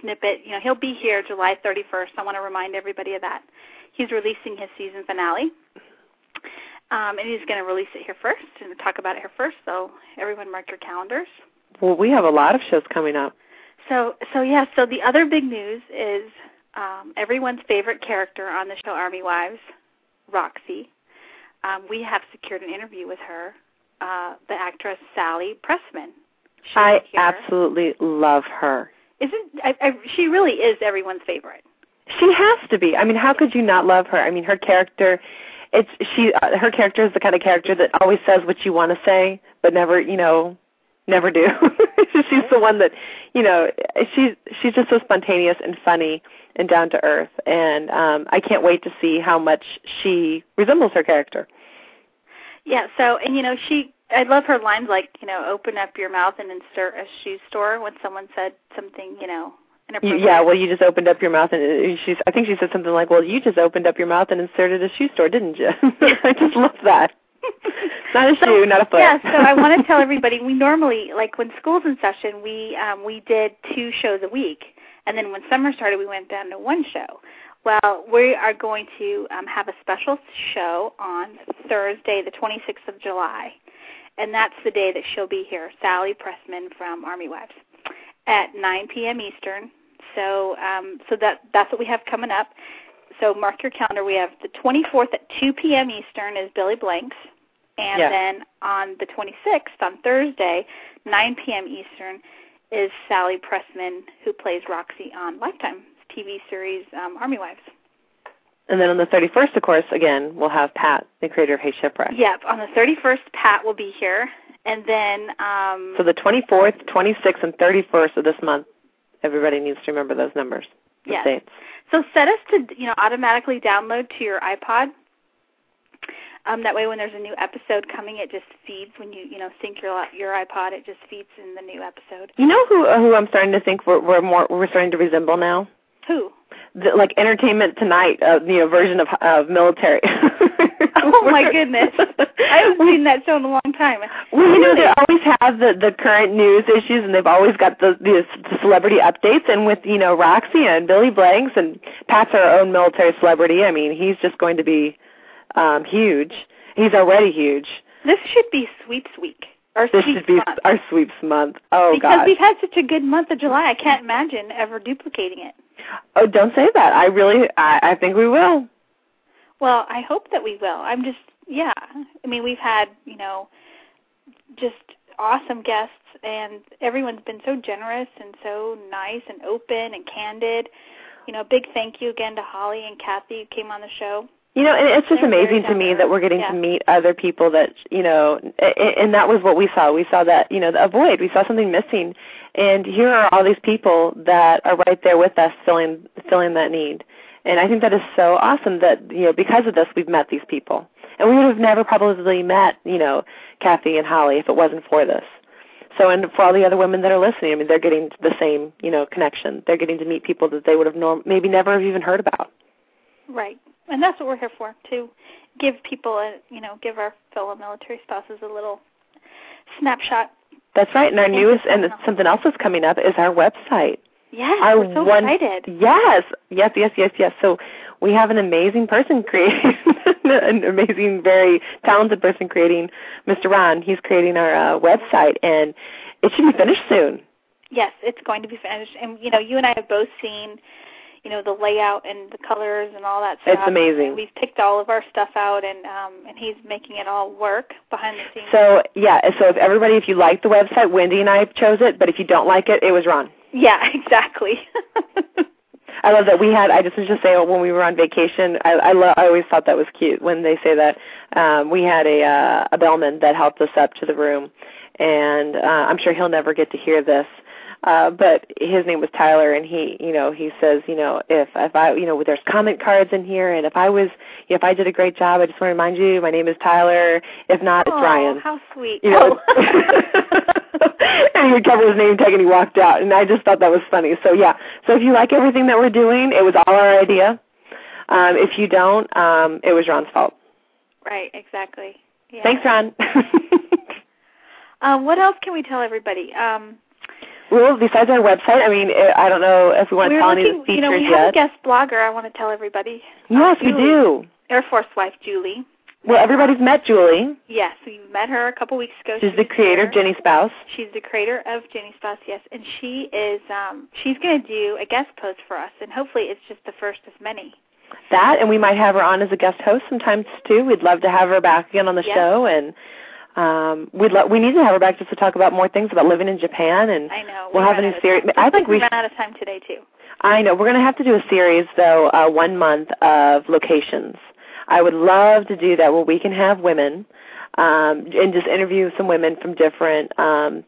snippet. You know, he'll be here July 31st. I want to remind everybody of that. He's releasing his season finale. Um, and he's going to release it here first and talk about it here first. So everyone mark your calendars. Well, we have a lot of shows coming up. So, so yeah. So the other big news is um, everyone's favorite character on the show, Army Wives, Roxy. Um, we have secured an interview with her, uh, the actress Sally Pressman. She's I here. absolutely love her. Isn't I, I, she really is everyone's favorite? She has to be. I mean, how could you not love her? I mean, her character it's she uh, her character is the kind of character that always says what you want to say but never, you know, never do. (laughs) she's the one that, you know, she's she's just so spontaneous and funny and down to earth and um I can't wait to see how much she resembles her character. Yeah, so and you know, she I love her lines like, you know, open up your mouth and insert a shoe store when someone said something, you know, you, yeah, well, you just opened up your mouth and uh, she's. I think she said something like, "Well, you just opened up your mouth and inserted a shoe store, didn't you?" (laughs) I just love that. (laughs) not a so, shoe, not a foot. Yeah, so I want to (laughs) tell everybody we normally like when school's in session, we um we did two shows a week, and then when summer started, we went down to one show. Well, we are going to um, have a special show on Thursday, the 26th of July, and that's the day that she'll be here, Sally Pressman from Army Wives at 9 p.m. Eastern. So um, so that that's what we have coming up. So mark your calendar. We have the 24th at 2 p.m. Eastern is Billy Blanks, and yeah. then on the 26th on Thursday, 9 p.m. Eastern, is Sally Pressman who plays Roxy on Lifetime TV series um, Army Wives. And then on the 31st, of course, again, we'll have Pat, the creator of Hey Shipwreck. Yep, on the 31st, Pat will be here. And then. Um, so the 24th, 26th, and 31st of this month, everybody needs to remember those numbers. Yes. dates. So set us to you know automatically download to your iPod. Um, that way, when there's a new episode coming, it just feeds when you you know sync your your iPod. It just feeds in the new episode. You know who who I'm starting to think we're, we're more we're starting to resemble now. Who? The, like Entertainment Tonight, uh, you know, version of of military. (laughs) oh my goodness! I haven't seen that show in a long time. Well, you know, they always have the the current news issues, and they've always got the, the the celebrity updates. And with you know Roxy and Billy Blanks and Pat's our own military celebrity. I mean, he's just going to be um huge. He's already huge. This should be Sweeps Week. Or this should be month. our sweeps month. Oh because God! we've had such a good month of July, I can't imagine ever duplicating it. Oh, don't say that. I really, I, I think we will. Well, I hope that we will. I'm just, yeah. I mean, we've had, you know, just awesome guests, and everyone's been so generous and so nice and open and candid. You know, big thank you again to Holly and Kathie who came on the show. You know, and it's just They're amazing to me that we're getting yeah. to meet other people that you know, and, and that was what we saw. We saw that you know, a void. We saw something missing, and here are all these people that are right there with us, filling filling that need. And I think that is so awesome that you know, because of this, we've met these people, and we would have never probably met you know, Kathie and Holly if it wasn't for this. So, and for all the other women that are listening, I mean, they're getting the same you know connection. They're getting to meet people that they would have norm- maybe never have even heard about. Right. And that's what we're here for, to give people a, you know, give our fellow military spouses a little snapshot. That's right. And our newest and something else that's coming up is our website. Yes, Our we're so one- excited. Yes, yes, yes, yes, yes. So we have an amazing person creating, (laughs) an amazing, very talented person creating, Mr. Ron. He's creating our uh, website, and it should be finished soon. Yes, it's going to be finished. And you know, you and I have both seen, you know, the layout and the colors and all that stuff. It's amazing. We've picked all of our stuff out, and um, and he's making it all work behind the scenes. So yeah, so if everybody, if you like the website, Wendy and I chose it, but if you don't like it, it was Ron. yeah, (laughs) exactly. I love that we had. I just was just saying when we were on vacation. I I, lo- I always thought that was cute when they say that. Um, we had a uh, a bellman that helped us up to the room, and uh, I'm sure he'll never get to hear this. Uh, but his name was Tyler, and he, you know, he says, you know, if if I, you know, there's comment cards in here, and if I was, you know, if I did a great job, I just want to remind you, my name is Tyler. If not, it's oh, Ryan. how sweet. You know, (laughs) (laughs) and he would cover his name tag and he walked out and I just thought that was funny. So yeah. So if you like everything that we're doing, it was all our idea. Um, if you don't, um, it was Ron's fault. right, exactly. Yeah. Thanks, Ron. (laughs) Um, what else can we tell everybody? Um, well, besides our website, I mean, eh, I don't know if we want to we're tell any of looking, the features you know, we yet. have a guest blogger. I want to tell everybody. yes, uh, we do. Air Force wife Julie. Well, everybody's met Julie. Yes, we met her a couple weeks ago. She's She the creator here. of Jenny Spouse. She's the creator of Jenny Spouse, yes, and she is um she's going to do a guest post for us, and hopefully it's just the first of many. That, and we might have her on as a guest host sometimes too. We'd love to have her back again on the Yes. show, and um, we'd lo- we need to have her back just to talk about more things about living in Japan. And I know. we'll have a new series. I think we we ran out of time today too. I know. We're going to have to do a series, though, uh, one month of locations. I would love to do that where we can have women um, and just interview some women from different, um,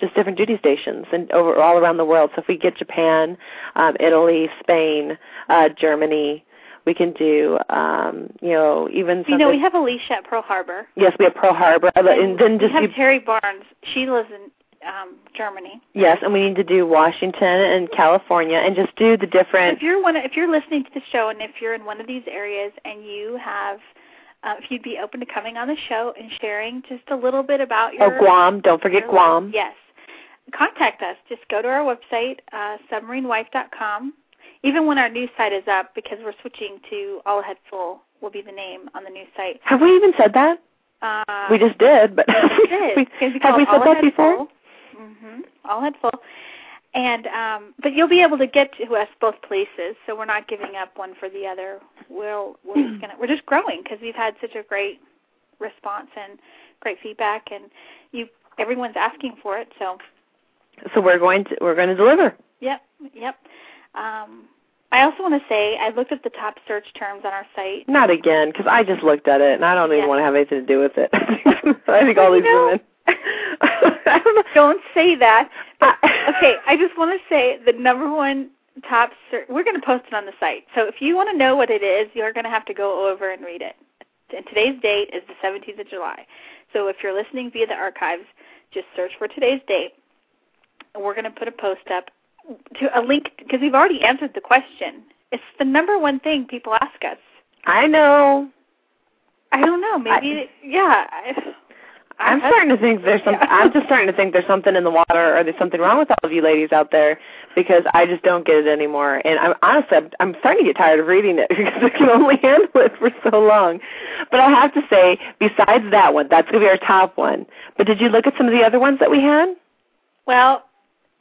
just different duty stations and over all around the world. So if we get Japan, um, Italy, Spain, uh, Germany, we can do, um, you know, even You know, we have Alicia at Pearl Harbor. yes, we have Pearl Harbor, and, And then just we have do- Terri Barnes. She lives in um Germany. yes, and we need to do Washington and California, and just do the different. If you're one, if you're listening to the show, and if you're in one of these areas, and you have, uh, if you'd be open to coming on the show and sharing just a little bit about your Oh, your Guam! Don't forget Guam. life, yes, contact us. Just go to our website, uh, submarinewife.com. Even when our new site is up, because we're switching to All Ahead Full, will be the name on the new site. Have we even said that? Uh, we just did, but we did. (laughs) It's gonna be have we said All that before? Mhm. All Ahead Full. And um but you'll be able to get to us both places, so we're not giving up one for the other. We'll we're just gonna we're just growing because we've had such a great response and great feedback, and you everyone's asking for it. So So we're going to we're going to deliver. yep, yep. Um, I also want to say I looked at the top search terms on our site. Not again, because I just looked at it and I don't even Yeah. want to have anything to do with it. (laughs) I think all these know- women. (laughs) I don't. Don't say that. But, (laughs) okay, I just want to say the number one top search. We're going to post it on the site. So if you want to know what it is, you're going to have to go over and read it. And today's date is the 17th of July. So if you're listening via the archives, just search for today's date. And we're going to put a post up to a link because we've already answered the question. It's the number one thing people ask us. I know. I don't know. Maybe yeah. I, I'm starting to think there's some. (laughs) I'm just starting to think there's something in the water, or there's something wrong with all of you ladies out there, because I just don't get it anymore. And I'm honestly, I'm, I'm starting to get tired of reading it (laughs) because I can only handle it for so long. But I have to say, besides that one, that's going to be our top one. But did you look at some of the other ones that we had? Well,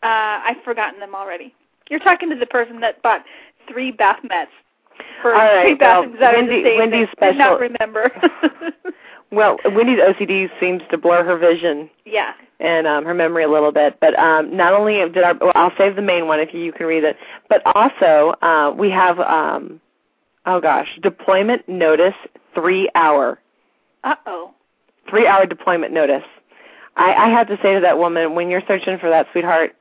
uh, I've forgotten them already. You're talking to the person that bought three bath mats for All right, three well, bathrooms Wendy- the same. Wendy's that did not special- remember. (laughs) Well, Wendy's OCD seems to blur her vision yeah. and um, her memory a little bit. But um, not only did our, well, I'll save the main one if you can read it, but also uh, we have, um, oh gosh, deployment notice three hour, Uh oh. three hour deployment notice. I, I have to say to that woman, when you're searching for that, sweetheart,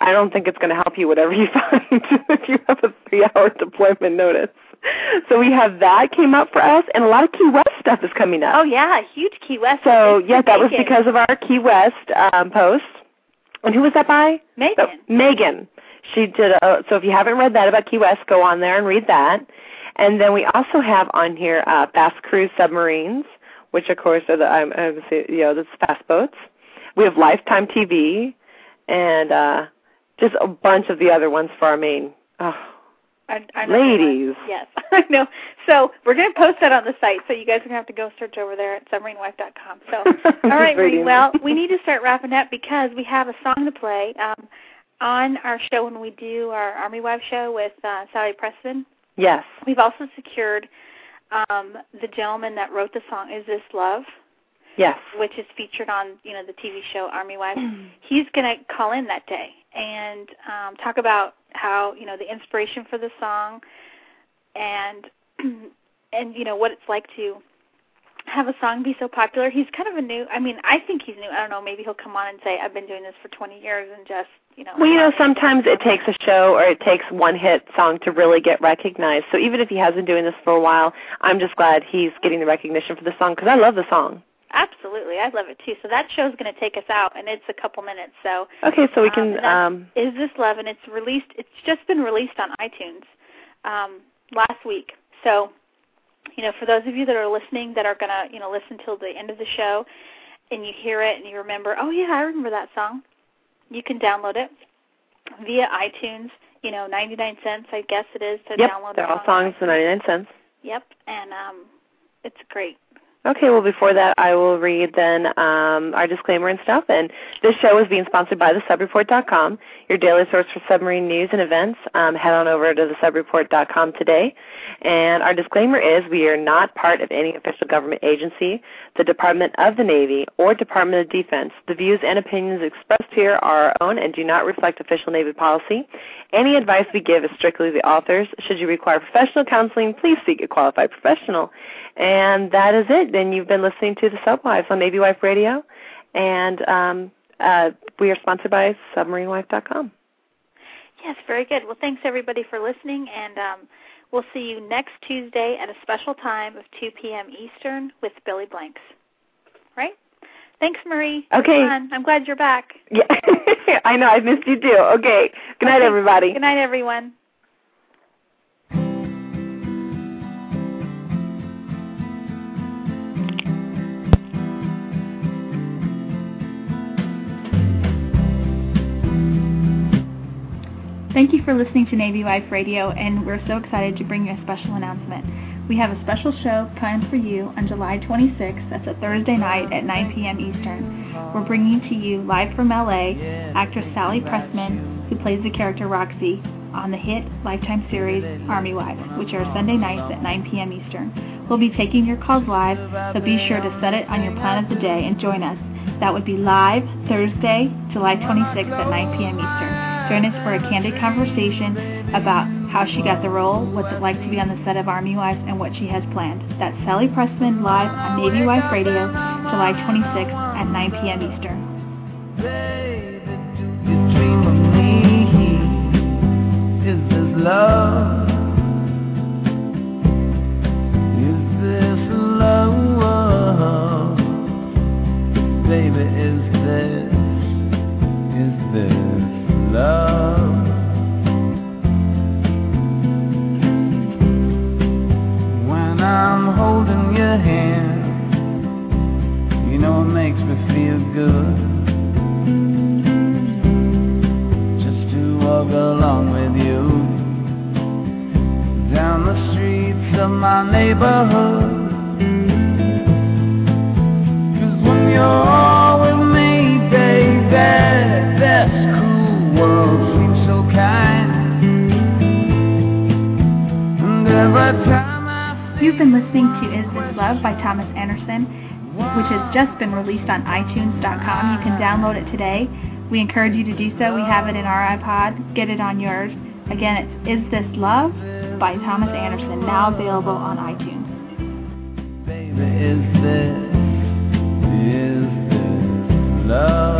I don't think it's going to help you whatever you (laughs) find if you have a three hour deployment notice. So we have that came up for us, and a lot of Key West stuff is coming up. Oh yeah, huge Key West. So yeah, that was because of our Key West um, post. And who was that by? Megan. Oh, Megan. She did. A, so if you haven't read that about Key West, go on there and read that. And then we also have on here uh, fast cruise submarines, which of course are the I'm, I'm you know the fast boats. We have Lifetime TV, and uh, just a bunch of the other ones for our main. Oh, I, I ladies. Yes, (laughs) I know. So we're going to post that on the site, so you guys are going to have to go search over there at submarinewife.com. So, (laughs) all right, Marie. Well, we need to start wrapping up because we have a song to play um, on our show when we do our Army Wife show with uh, Sally Pressman. Yes. We've also secured um, the gentleman that wrote the song "Is This Love," Yes. which is featured on you know the TV show Army Wife. He's going to call in that day and um, talk about how you know the inspiration for the song and (clears throat) and you know what it's like to have a song be so popular. He's kind of a new. I mean, I think he's new. I don't know. Maybe he'll come on and say, "I've been doing this for 20 years," and just you know. Well, you know, sometimes it takes a show or it takes one hit song to really get recognized. So even if he has been doing this for a while, I'm just glad he's getting the recognition for the song because I love the song. Absolutely, I love it too. So that show's going to take us out, and it's a couple minutes. So Okay, so we Um, can. that's- Um, is this love? And it's released. It's just been released on iTunes um, last week. So, you know, for those of you that are listening, that are going to, you know, listen till the end of the show, and you hear it and you remember, oh yeah, I remember that song. You can download it via iTunes. You know, 99 cents, I guess it is to yep, download. they're the all song. songs for 99 cents. Yep, and um, it's great, Okay, well, before that, I will read then um, our disclaimer and stuff. And this show is being sponsored by thesubreport.com, your daily source for submarine news and events. Um, head on over to thesubreport.com today. And our disclaimer is we are not part of any official government agency, the Department of the Navy, or Department of Defense. The views and opinions expressed here are our own and do not reflect official Navy policy. Any advice we give is strictly the author's. Should you require professional counseling, please seek a qualified professional. And that is it. Then you've been listening to the Subwives on Navy Wife Radio, and um, uh, we are sponsored by SubmarineWife.com. Yes, very good. Well, thanks everybody for listening, and um, we'll see you next Tuesday at a special time of 2 p.m. Eastern with Billy Blanks. Right? Thanks, Marie. Okay. I'm glad you're back. Yeah, (laughs) I know. I missed you too. Okay. Good night, okay. everybody. Good night, everyone. Thank you for listening to Navy Wife Radio, and we're so excited to bring you a special announcement. We have a special show planned for you on July 26th. That's a Thursday night at 9 p.m. Eastern. We're bringing to you live from LA actress Sally Pressman, who plays the character Roxy on the hit Lifetime series Army Wives, which are Sunday nights at 9 p.m. Eastern. We'll be taking your calls live, so be sure to set it on your plan of the day and join us. That would be live Thursday, July 26th at 9 p.m. Eastern. Join us for a candid conversation about how she got the role, what's it like to be on the set of Army Wives, and what she has planned. That's Sally Pressman live on Navy Wife Radio, July 26th at 9 p.m. Eastern. love? Is this love? Baby, is this, is this neighborhood. Cause when you're all with me, baby, You've been listening to Is This Love by Thomas Anderson, which has just been released on iTunes.com. You can download it today. We encourage you to do so. We have it in our iPod. Get it on yours. Again, it's Is This Love by Thomas Anderson, now available on iTunes. Baby, is this, is this love?